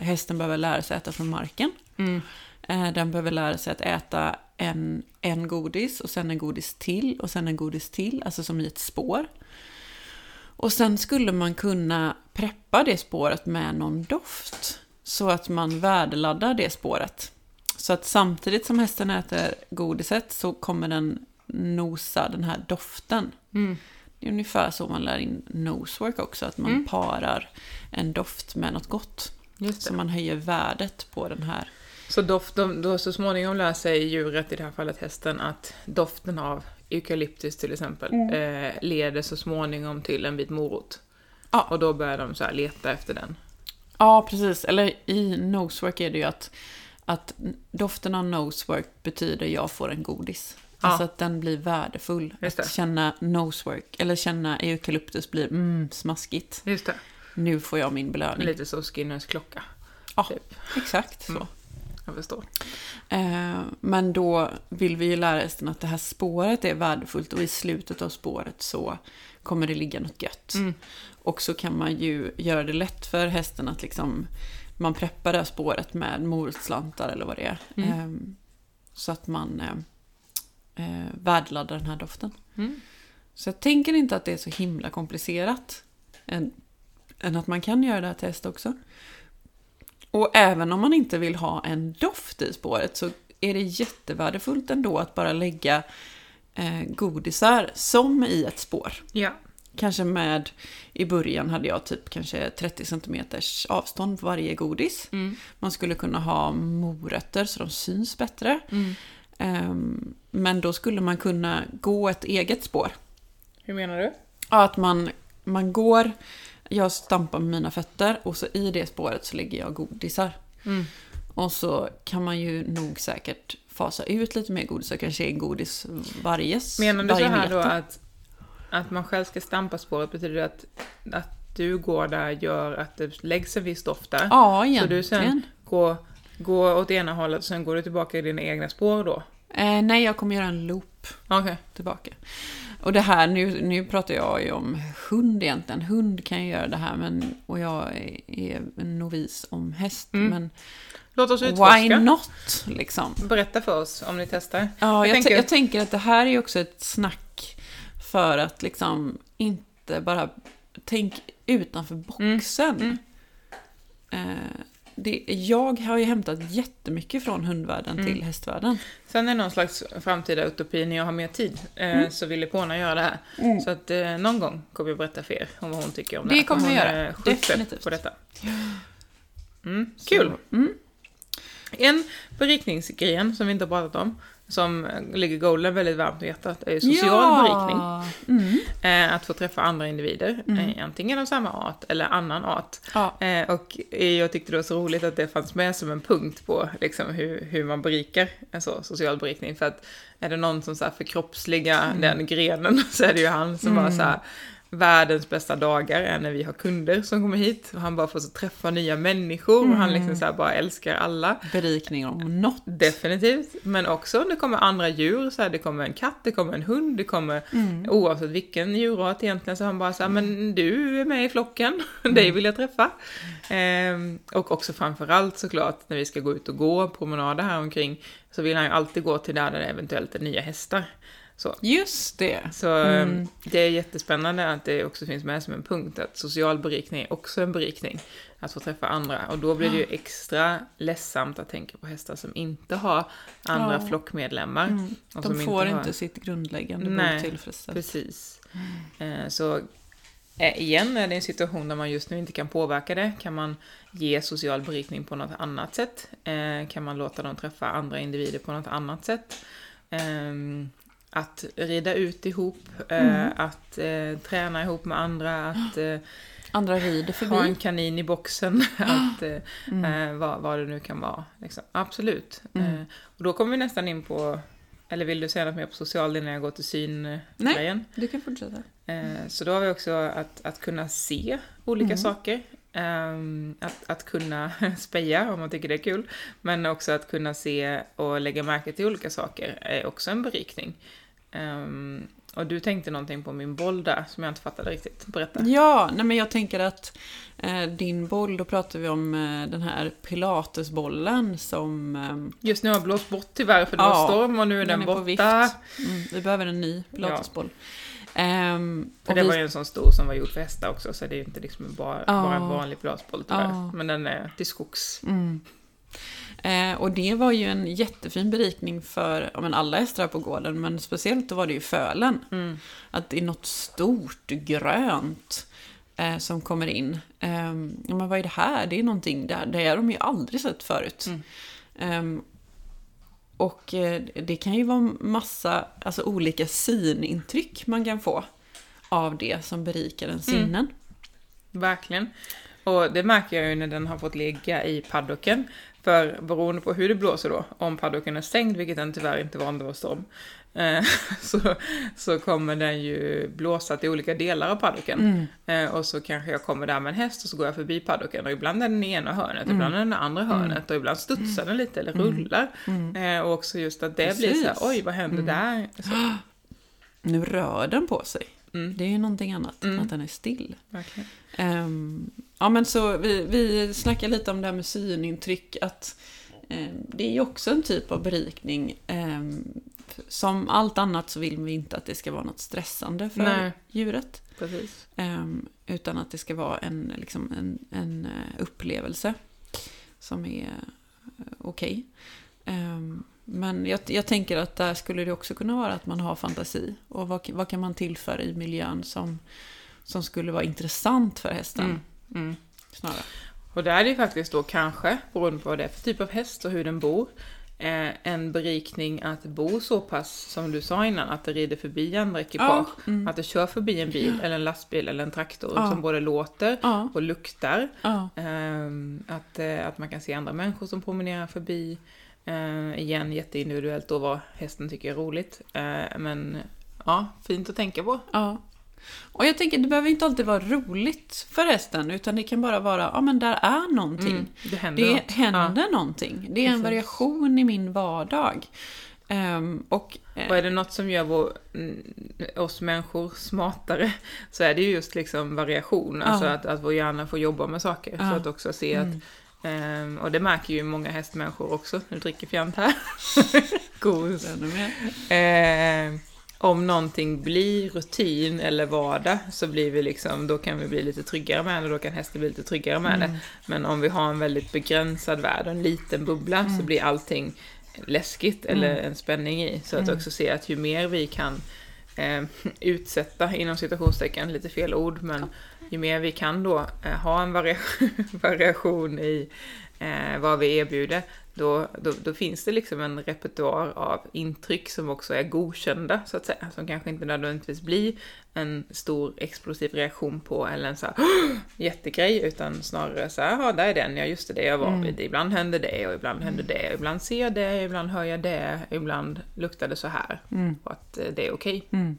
S2: hästen behöver lära sig äta från marken.
S1: Mm.
S2: Eh, den behöver lära sig att äta en, en godis och sen en godis till och sen en godis till, alltså som i ett spår. Och sen skulle man kunna preppa det spåret med någon doft. Så att man värdeladdar det spåret. Så att samtidigt som hästen äter godiset så kommer den nosa den här doften.
S1: Mm.
S2: Det är ungefär så man lär in nosework också, att man
S1: Mm.
S2: parar en doft med något gott. Så man höjer värdet på den här.
S1: Så doft, då så småningom lär sig djuret, i det här fallet hästen, att doften av eukalyptus till exempel eh, leder så småningom till en bit morot.
S2: Ja.
S1: Och då börjar de så leta efter den.
S2: Ja, precis. Eller i nosework är det ju att, att doften av nosework betyder jag får en godis.
S1: Ja.
S2: Alltså att den blir värdefull. Att känna nosework, eller känna eukalyptus blir mm, smaskigt.
S1: Just det.
S2: Nu får jag min belöning.
S1: Lite så Skinners klocka.
S2: Ja.
S1: Typ.
S2: Exakt så.
S1: Mm. Jag förstår.
S2: Eh, men då vill vi ju lära hästen att det här spåret är värdefullt och i slutet av spåret så kommer det ligga något gött.
S1: Mm.
S2: Och så kan man ju göra det lätt för hästen att liksom man preppar det här spåret med morotsslantar eller vad det är.
S1: Mm.
S2: Ehm, så att man eh, eh, värdeladdar den här doften.
S1: Mm.
S2: Så jag tänker inte att det är så himla komplicerat. Än, än att man kan göra det här till häst också. Och även om man inte vill ha en doft i spåret så är det jättevärdefullt ändå att bara lägga eh, godisar som i ett spår.
S1: Ja.
S2: Kanske med, i början hade jag typ kanske 30 cm avstånd på varje godis.
S1: Mm.
S2: Man skulle kunna ha morötter så de syns bättre.
S1: Mm.
S2: Ehm, men då skulle man kunna gå ett eget spår.
S1: Hur menar du?
S2: Ja, att man, man går, jag stampar med mina fötter och så i det spåret så lägger jag godisar.
S1: Mm.
S2: Och så kan man ju nog säkert fasa ut lite mer godis, och kanske en godis varje
S1: Menar du så
S2: varje
S1: här då
S2: meter.
S1: att, att man själv ska stampa spåret, betyder det att, att du går där gör att det läggs en viss doft där?
S2: Ja,
S1: så
S2: egentligen.
S1: du sen går, går åt ena hållet och sen går du tillbaka i dina egna spår då?
S2: Eh, nej, jag kommer göra en loop
S1: Okej.
S2: tillbaka. Och det här, nu, nu pratar jag ju om hund egentligen. Hund kan ju göra det här, men, och jag är, en novis om häst.
S1: Mm.
S2: Men
S1: Låt oss
S2: why
S1: utforska.
S2: not, liksom?
S1: Berätta för oss om ni testar.
S2: Ja, jag,
S1: Jag
S2: tänker... jag tänker att det här är ju också ett snack för att liksom inte bara tänk utanför boxen.
S1: Mm.
S2: Eh, det, jag har ju hämtat jättemycket från hundvärlden
S1: Mm.
S2: till hästvärlden.
S1: Sen är det någon slags framtida utopi när jag har mer tid. Eh,
S2: Mm.
S1: Så vill Epona göra det här. Så att eh, någon gång kommer jag berätta för er om vad hon tycker om det.
S2: Det kommer
S1: hon
S2: göra.
S1: pepp
S2: Definitivt.
S1: på detta. Mm, kul!
S2: Mm.
S1: En berikningsgren som vi inte har pratat om, som ligger Golden väldigt varmt om hjärtat, är ju social berikning.
S2: Mm.
S1: Eh, att få träffa andra individer,
S2: Mm.
S1: eh, antingen av samma art eller annan art.
S2: Ja.
S1: Eh, och jag tyckte det var så roligt att det fanns med som en punkt på liksom, hur, hur man berikar en så, social berikning. För att är det någon som så här, förkroppsligar den grenen så är det ju han som bara så här, världens bästa dagar är när vi har kunder som kommer hit och han bara får så träffa nya människor och han liksom så här bara älskar alla.
S2: Berikning om något.
S1: Definitivt, men också det kommer andra djur, så här, det kommer en katt, det kommer en hund, det kommer
S2: Mm.
S1: oavsett vilken djurart egentligen så han bara så här, men du är med i flocken, dig vill jag träffa. Ehm, och också framförallt såklart när vi ska gå ut och gå promenader här omkring så vill han ju alltid gå till där det eventuellt är nya hästar. Så,
S2: Just det.
S1: så
S2: Mm.
S1: ehm, det är jättespännande att det också finns med som en punkt att social berikning är också en berikning. Att få träffa andra och då blir det ju extra ledsamt att tänka på hästar som inte har andra
S2: Ja.
S1: flockmedlemmar.
S2: Mm. De får
S1: har-
S2: inte sitt grundläggande behov tillfredsställt.
S1: Precis. Eh, Så eh, igen är det en situation där man just nu inte kan påverka det. Kan man ge social berikning på något annat sätt? Eh, Kan man låta dem träffa andra individer på något annat sätt? Ehm, Att rida ut ihop, eh, att eh, träna ihop med andra, att eh,
S2: Andra rider
S1: ha
S2: förbi.
S1: en kanin i boxen, att,
S2: Mm.
S1: vad, vad det nu kan vara. Liksom. Absolut.
S2: Mm.
S1: Och då kommer vi nästan in på, eller vill du säga något mer på social innan jag går till syngrejen?
S2: Du kan fortsätta.
S1: Så då har vi också att, att kunna se olika
S2: Mm.
S1: saker. Att, att kunna speja om man tycker det är kul. Men också att kunna se och lägga märke till olika saker är också en berikning. Ehm, och du tänkte någonting på min boll där som jag inte fattade riktigt. Berätta.
S2: Ja, nej men jag tänker att eh, din boll, då pratar vi om eh, den här pilatesbollen som... Eh,
S1: Just nu har jag blåst bort tyvärr för det
S2: Ja,
S1: var storm och nu är
S2: den
S1: den,
S2: är
S1: borta.
S2: mm, vi behöver en ny pilatesboll. Ehm,
S1: För det
S2: vi-
S1: var ju en sån stor som var gjord för hästar också så det är ju inte liksom bara,
S2: Ja.
S1: bara en vanlig pilatesboll tyvärr.
S2: Ja.
S1: Men den är till skogs.
S2: Mm. Eh, och det var ju en jättefin berikning för ja, men alla hästar på gården, men speciellt då var det ju fölen.
S1: Mm.
S2: Att det är något stort grönt eh, som kommer in. Eh, men vad är det här? Det är någonting där, det har de ju aldrig sett förut.
S1: Mm.
S2: Eh, och det kan ju vara massa alltså, olika synintryck man kan få av det som berikar
S1: Mm.
S2: sinnen.
S1: Verkligen. Och det märker jag ju när den har fått ligga i paddocken. För beroende på hur det blåser då, om paddocken är stängd, vilket den tyvärr inte var om det var storm, eh, så, så kommer den ju blåsa till olika delar av paddocken.
S2: Mm.
S1: Eh, och så kanske jag kommer där med en häst och så går jag förbi paddocken och ibland är den i ena hörnet,
S2: Mm.
S1: ibland är den i andra hörnet och ibland studsar den lite eller rullar.
S2: Mm.
S1: Eh, och också just att det blir så här,
S2: Precis.
S1: oj vad händer
S2: Mm.
S1: där? Så,
S2: Nu rör den på sig.
S1: Mm,
S2: Det är ju någonting annat
S1: Mm.
S2: att den är still. Ehm, ja, men så vi, vi snackar lite om det här med synintryck. Att ehm, det är ju också en typ av berikning. Ehm, som allt annat så vill vi inte att det ska vara något stressande för
S1: Nej.
S2: djuret. Utan att det ska vara en, liksom en, en eh, upplevelse som är eh, okej. Ehm, men jag, jag tänker att där skulle det också kunna vara att man har fantasi. Och vad, vad kan man tillföra i miljön som, som skulle vara intressant för hästen?
S1: Mm. Mm.
S2: Snarare.
S1: Och där är det faktiskt då kanske, beroende på vad det är för typ av häst och hur den bor, eh, en berikning att bo så pass, som du sa innan, att det rider förbi andra ekipage.
S2: mm.
S1: Att det kör förbi en bil, eller en lastbil, eller en traktor
S2: Ja.
S1: som både låter
S2: ja,
S1: och luktar.
S2: ja,
S1: Ehm, att, eh, att man kan se andra människor som promenerar förbi. Uh, igen, jätteindividuellt då vad hästen tycker är roligt. Eh, men ja, fint att tänka på.
S2: ja. Och jag tänker, det behöver inte alltid vara roligt för hästen, utan det kan bara vara, ja men där är någonting.
S1: Mm, det händer
S2: Det
S1: något.
S2: händer någonting. Det är en
S1: Precis.
S2: variation i min vardag. Ehm, och, eh,
S1: Och är det något som gör vår, mm, oss människor smartare så är det ju just liksom variation. Alltså
S2: Ja.
S1: att, att vår hjärna får jobba med saker.
S2: Ja.
S1: För att också se att,
S2: Mm.
S1: Ehm, och det märker ju många hästmänniskor också, nu dricker fjant här.
S2: Mer.
S1: Ehm, om någonting blir rutin eller vardag så blir vi liksom, då kan vi bli lite tryggare med det, då kan hästen bli lite tryggare med
S2: Mm.
S1: det. Men om vi har en väldigt begränsad värld, en liten bubbla,
S2: Mm.
S1: så blir allting läskigt eller en spänning i. Så att
S2: Mm.
S1: också se att ju mer vi kan eh, utsätta, inom citationstecken, lite fel ord, men ju mer vi kan då eh, ha en variation, i eh, vad vi erbjuder, då, då, då finns det liksom en repertoar av intryck som också är godkända, så att säga, som kanske inte nödvändigtvis blir en stor explosiv reaktion på eller en så här jättegrej, utan snarare så här, ja, där är den, ja just det, det jag var
S2: Mm.
S1: vid, ibland händer det och ibland händer det, ibland ser jag det, ibland hör jag det, ibland luktar det så här,
S2: Mm.
S1: och att eh, det är okej.
S2: Mm.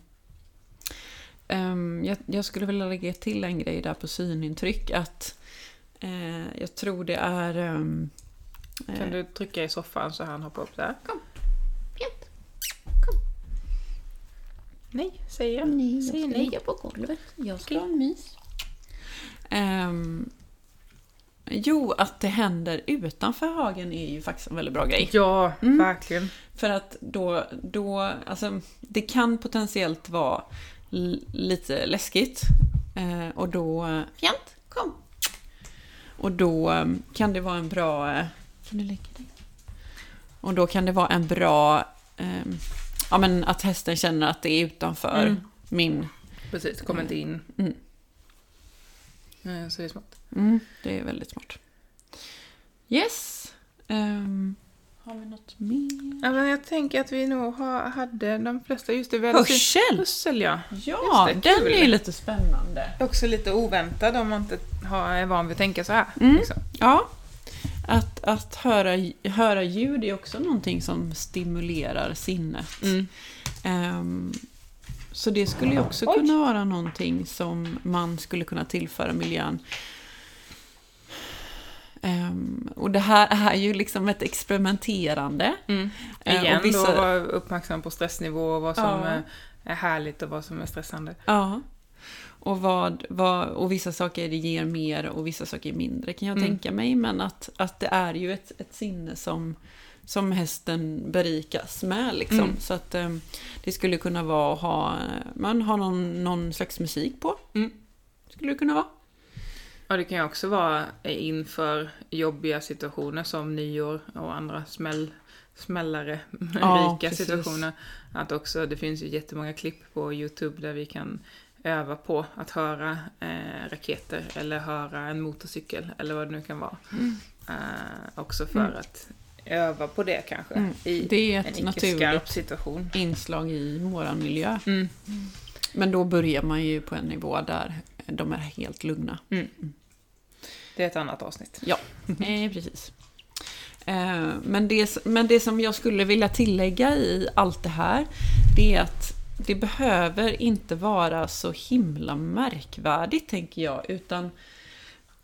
S2: Ehm, jag, jag skulle vilja lägga till en grej där på synintryck. Att eh, jag tror det är... ehm,
S1: Kan
S2: eh,
S1: du trycka i soffan så han hoppar upp där?
S3: Fint.
S1: Nej, säger jag.
S3: Nej, jag
S1: Säg
S3: ska
S1: nej.
S3: ligga på golvet. Jag ska ha en mys.
S2: ehm, jo, att det händer utanför hagen är ju faktiskt en väldigt bra grej.
S1: Ja,
S2: Mm.
S1: verkligen.
S2: För att då, då alltså, det kan potentiellt vara lite läskigt. Eh, och då,
S3: Fjant, kom.
S2: och då eh, kan det vara en bra... eh,
S3: Kan du lägga dig?
S2: Och då kan det vara en bra... Eh, ja, men att hästen känner att det är utanför
S1: Mm.
S2: min...
S1: Precis, kom inte in.
S2: Mm.
S1: Eh, Så det är smart.
S2: Mm, det är väldigt smart. Yes. Ehm, har vi något mer?
S1: Ja, men jag tänker att vi nog har, hade de flesta, just det, vi hade
S2: Hörsel!
S1: Hörsel, ja.
S2: Ja,
S1: det,
S2: den
S1: kul.
S2: är lite spännande.
S1: Också lite oväntad om man inte har, är van vid att tänka så här.
S2: Mm.
S1: Liksom.
S2: Ja. Att, att höra, höra ljud är också någonting som stimulerar sinnet.
S1: Mm.
S2: Ehm, så det skulle ju också
S1: Oj.
S2: kunna vara någonting som man skulle kunna tillföra miljön. Ehm, och det här är ju liksom ett experimenterande.
S1: Mm.
S2: Eh, och
S1: Igen
S2: vissa-
S1: då, vara uppmärksam på stressnivå och vad som
S2: Ja.
S1: är, är härligt och vad som är stressande.
S2: Ja. Och, vad, vad, och vissa saker ger mer och vissa saker mindre kan jag
S1: Mm.
S2: tänka mig. Men att, att det är ju ett, ett sinne som, som hästen berikas med. Liksom.
S1: Mm.
S2: Så att eh, det skulle kunna vara att ha, man har någon, någon slags musik på.
S1: Mm.
S2: Skulle det kunna vara.
S1: Och det kan ju också vara inför jobbiga situationer som nyår och andra smäll, smällare,
S2: Ja,
S1: rika
S2: precis.
S1: situationer. Att också, det finns ju jättemånga klipp på Youtube där vi kan öva på att höra eh, raketer eller höra en motorcykel eller vad det nu kan vara. Eh, också för
S2: Mm.
S1: att öva på det kanske
S2: Mm.
S1: i
S2: Det är
S1: en
S2: ett
S1: icke-skarp
S2: naturligt
S1: situation.
S2: inslag i våran miljö.
S1: Mm.
S2: Men då börjar man ju på en nivå där de är helt lugna.
S1: Det är ett annat avsnitt.
S2: Ja, eh, precis. Eh, men, det, men det som jag skulle vilja tillägga i allt det här, det är att det behöver inte vara så himla märkvärdigt, tänker jag, utan,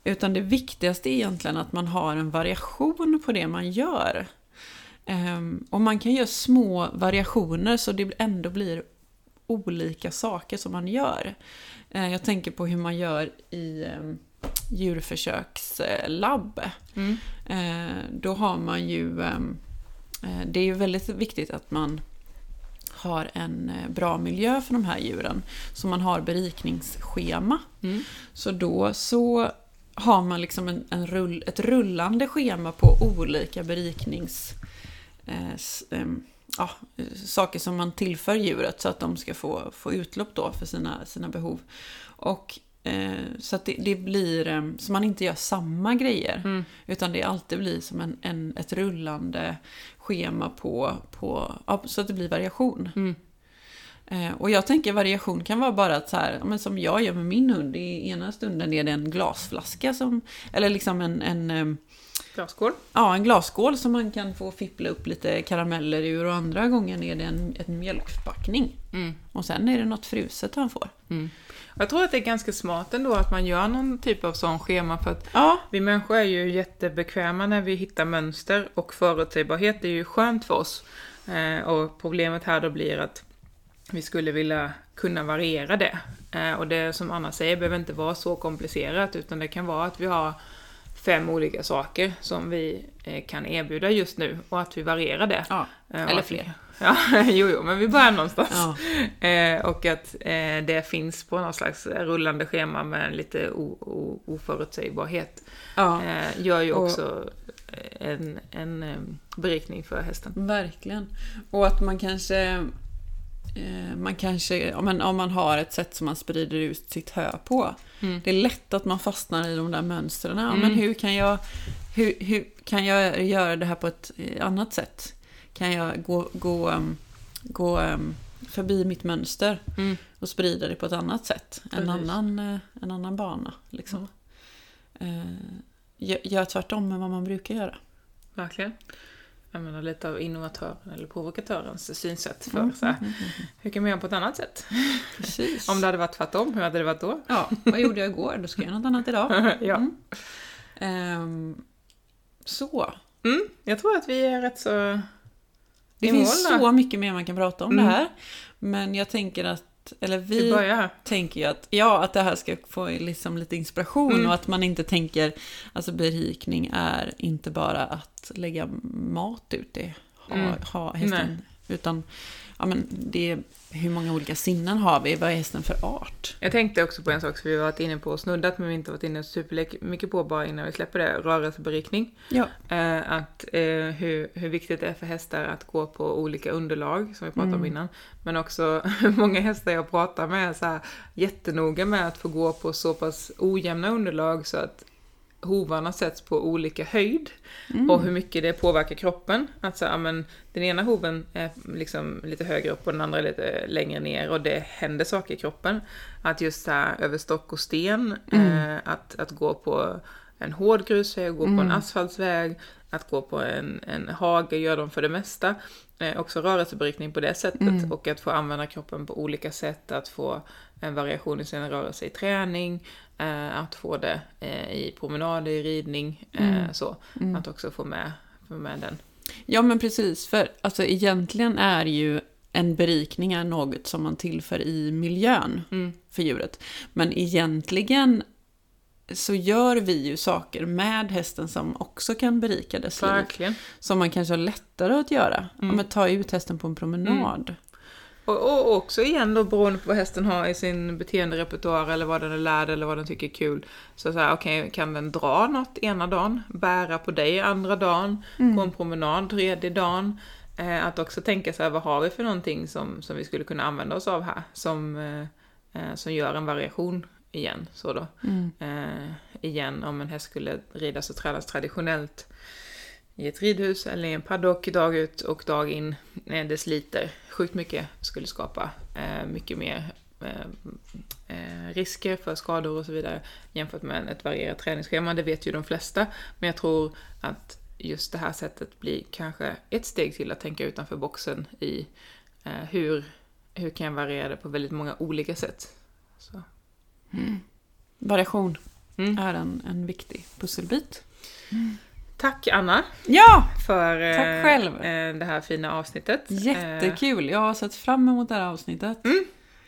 S2: utan det viktigaste är egentligen att man har en variation på det man gör. Eh, och man kan göra små variationer så det ändå blir olika saker som man gör. Eh, jag tänker på hur man gör i eh, djurförsökslabb.
S1: Mm.
S2: Eh, då har man ju... ehm, eh, Det är ju väldigt viktigt att man har en eh, bra miljö för de här djuren. Så man har berikningsschema.
S1: Mm.
S2: Så då så har man liksom en, en rull, ett rullande schema på olika beriknings... Eh, s- ehm, ja, eh, saker som man tillför djuret så att de ska få, få utlopp då för sina, sina behov. Och eh, så att det, det blir, eh, så man inte gör samma grejer.
S1: Mm.
S2: Utan det alltid blir som en, en, ett rullande schema på, på så att det blir variation.
S1: Mm.
S2: Eh, och jag tänker variation kan vara bara att så här, men som jag gör med min hund. I ena stunden är det en glasflaska som, eller liksom en, en, eh,
S1: Glasskål.
S2: ja, en glasskål som man kan få fippla upp lite karameller ur och andra gången är det en, en mjölkförpackning.
S1: Mm.
S2: Och sen är det något fruset han får.
S1: Mm. Jag tror att det är ganska smart ändå att man gör någon typ av sån schema för att
S2: Ja,
S1: vi människor är ju jättebekväma när vi hittar mönster och förutsägbarhet är ju skönt för oss. Eh, och problemet här då blir att vi skulle vilja kunna variera det. Eh, och det som Anna säger behöver inte vara så komplicerat utan det kan vara att vi har fem olika saker som vi eh, kan erbjuda just nu och att vi varierar det.
S2: Ja,
S1: Eh, och
S2: eller fler.
S1: Ja, jo, jo, men vi börjar någonstans.
S2: Ja.
S1: Eh, och att eh, det finns på någon slags rullande schema med en lite oförutsägbarhet.
S2: ja.
S1: Eh, gör ju
S2: Och-
S1: också eh, en, en berikning för hästen.
S2: Verkligen. Och att man kanske... Eh, man kanske, om man, om man har ett sätt som man sprider ut sitt hö på.
S1: Mm.
S2: Det är lätt att man fastnar i de där mönstren.
S1: Mm.
S2: men hur kan, jag, hur, hur kan jag göra det här på ett eh, annat sätt? Kan jag gå, gå, um, gå um, förbi mitt mönster
S1: Mm.
S2: och sprida det på ett annat sätt? En annan, eh, en annan bana. Liksom. Eh, gö- Gör tvärtom med vad man brukar göra.
S1: Verkligen. Jag menar lite av innovatören eller provokatörens synsätt för
S2: Mm,
S1: så här,
S2: mm, mm, mm.
S1: hur kan man göra på ett annat sätt?
S2: Precis.
S1: Om det hade varit tvärtom, hur hade det varit då?
S2: Ja, vad gjorde jag igår? Då ska jag göra något annat idag.
S1: ja.
S2: Mm. Ehm, så.
S1: Mm, jag tror att vi är rätt så...
S2: Det finns
S1: mål
S2: så mycket mer man kan prata om det här. Men jag tänker att, eller
S1: Vi
S2: tänker ju att, ja, att det här ska få liksom lite inspiration
S1: Mm.
S2: och att man inte tänker, alltså berikning är inte bara att lägga mat ut det, ha,
S1: Mm.
S2: ha hästen, utan ja, men det hur många olika sinnen har vi? Vad är hästen för art?
S1: Jag tänkte också på en sak som vi varit inne på och snuddat men vi inte varit inne supermycket på bara innan vi släpper det, rörelseberikning.
S2: Ja.
S1: Eh, att eh, hur, hur viktigt det är för hästar att gå på olika underlag, som vi pratade om
S2: Mm.
S1: innan. Men också många hästar jag pratar med är så här, jättenoga med att få gå på så pass ojämna underlag så att hovarna sätts på olika höjd
S2: Mm.
S1: och hur mycket det påverkar kroppen. Att så, ja, men, den ena hoven är liksom lite högre upp och den andra är lite längre ner och det händer saker i kroppen. Att just här, över stock och sten,
S2: Mm.
S1: eh, att, att gå på en hård grusväg, gå på en
S2: Mm.
S1: asfaltsväg, att gå på en, en hage gör de för det mesta. Eh, också rörelseberikning på det sättet
S2: Mm.
S1: och att få använda kroppen på olika sätt, att få en variation i sina rörelser i träning, eh, att få det eh, i promenader, i ridning, eh,
S2: Mm.
S1: så.
S2: Mm.
S1: Att också få med, få med den.
S2: Ja, men precis. För alltså, egentligen är ju en berikning är något som man tillför i miljön
S1: Mm.
S2: för djuret. Men egentligen så gör vi ju saker med hästen som också kan berika dess liv.
S1: Verkligen.
S2: Som man kanske har lättare att göra.
S1: Mm.
S2: Att ta ut hästen på en promenad.
S1: Och, och också igen då beroende på vad hästen har i sin beteenderepertoar eller vad den är lärd eller vad den tycker är kul. Så så här, okej, kan den dra något ena dagen, bära på dig andra dagen,
S2: Mm.
S1: gå en promenad tredje dagen. Eh, att också tänka så här, vad har vi för någonting som, som vi skulle kunna använda oss av här? Som, eh, eh, som gör en variation igen. Så då.
S2: Mm.
S1: Eh, igen, om en häst skulle ridas och tränas traditionellt i ett ridhus eller i en paddock dag ut och dag in. Eh, det sliter sjukt mycket, skulle skapa eh, mycket mer eh, risker för skador och så vidare jämfört med ett varierat träningsschema. Det vet ju de flesta, men jag tror att just det här sättet blir kanske ett steg till att tänka utanför boxen i hur, hur kan jag variera det på väldigt många olika sätt. Så.
S2: Variation
S1: Mm.
S2: är en, en viktig pusselbit.
S1: Tack Anna
S2: Ja!
S1: för eh, eh, det här fina avsnittet. Eh,
S2: Jättekul! Jag har sett fram emot det här avsnittet.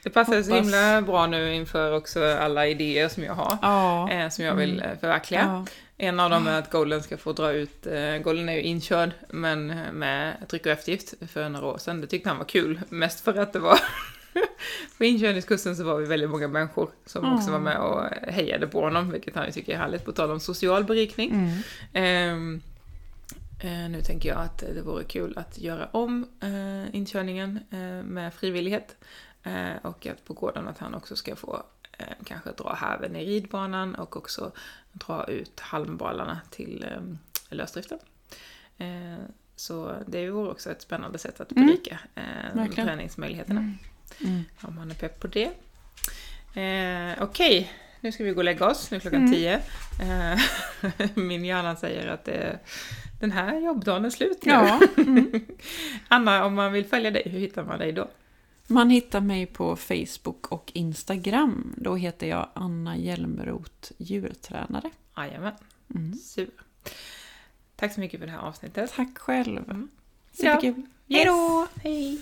S1: det passar så himla bra nu inför också alla idéer som jag har.
S2: Ja.
S1: Eh, som jag vill eh, förverkliga.
S2: ja.
S1: En av dem är att Golden ska få dra ut, eh, Golden är ju inkörd, men med tryck och eftergift för några år sedan. Det tyckte han var kul, mest för att det var på inkörningskursen så var vi väldigt många människor som också var med och hejade på honom, vilket han ju tycker är härligt, på tal om social berikning.
S2: Mm.
S1: Ehm, eh, nu tänker jag att det vore kul att göra om eh, inkörningen eh, med frivillighet. Eh, och att på gården att han också ska få eh, kanske dra häven i ridbanan och också dra ut halmbalarna till eh, lösdriften. Så det vore också ett spännande sätt att
S2: Mm.
S1: berika
S2: Verkligen.
S1: träningsmöjligheterna.
S2: Mm.
S1: Om man är pepp på det. Eh, Okej, nu ska vi gå och lägga oss. Nu är klockan
S2: Mm.
S1: tio. Eh, min hjärna säger att det, den här jobbdagen är slut nu.
S2: Ja. Mm.
S1: Anna, om man vill följa dig, hur hittar man dig då?
S2: Man hittar mig på Facebook och Instagram. Då heter jag Anna Hjelmroth, djurtränare.
S1: Jajamän,
S2: Mm.
S1: super. Tack så mycket för det här avsnittet.
S2: Tack själv.
S1: Mm.
S2: Superkul.
S1: Yes.
S2: Hej då!
S1: Hej!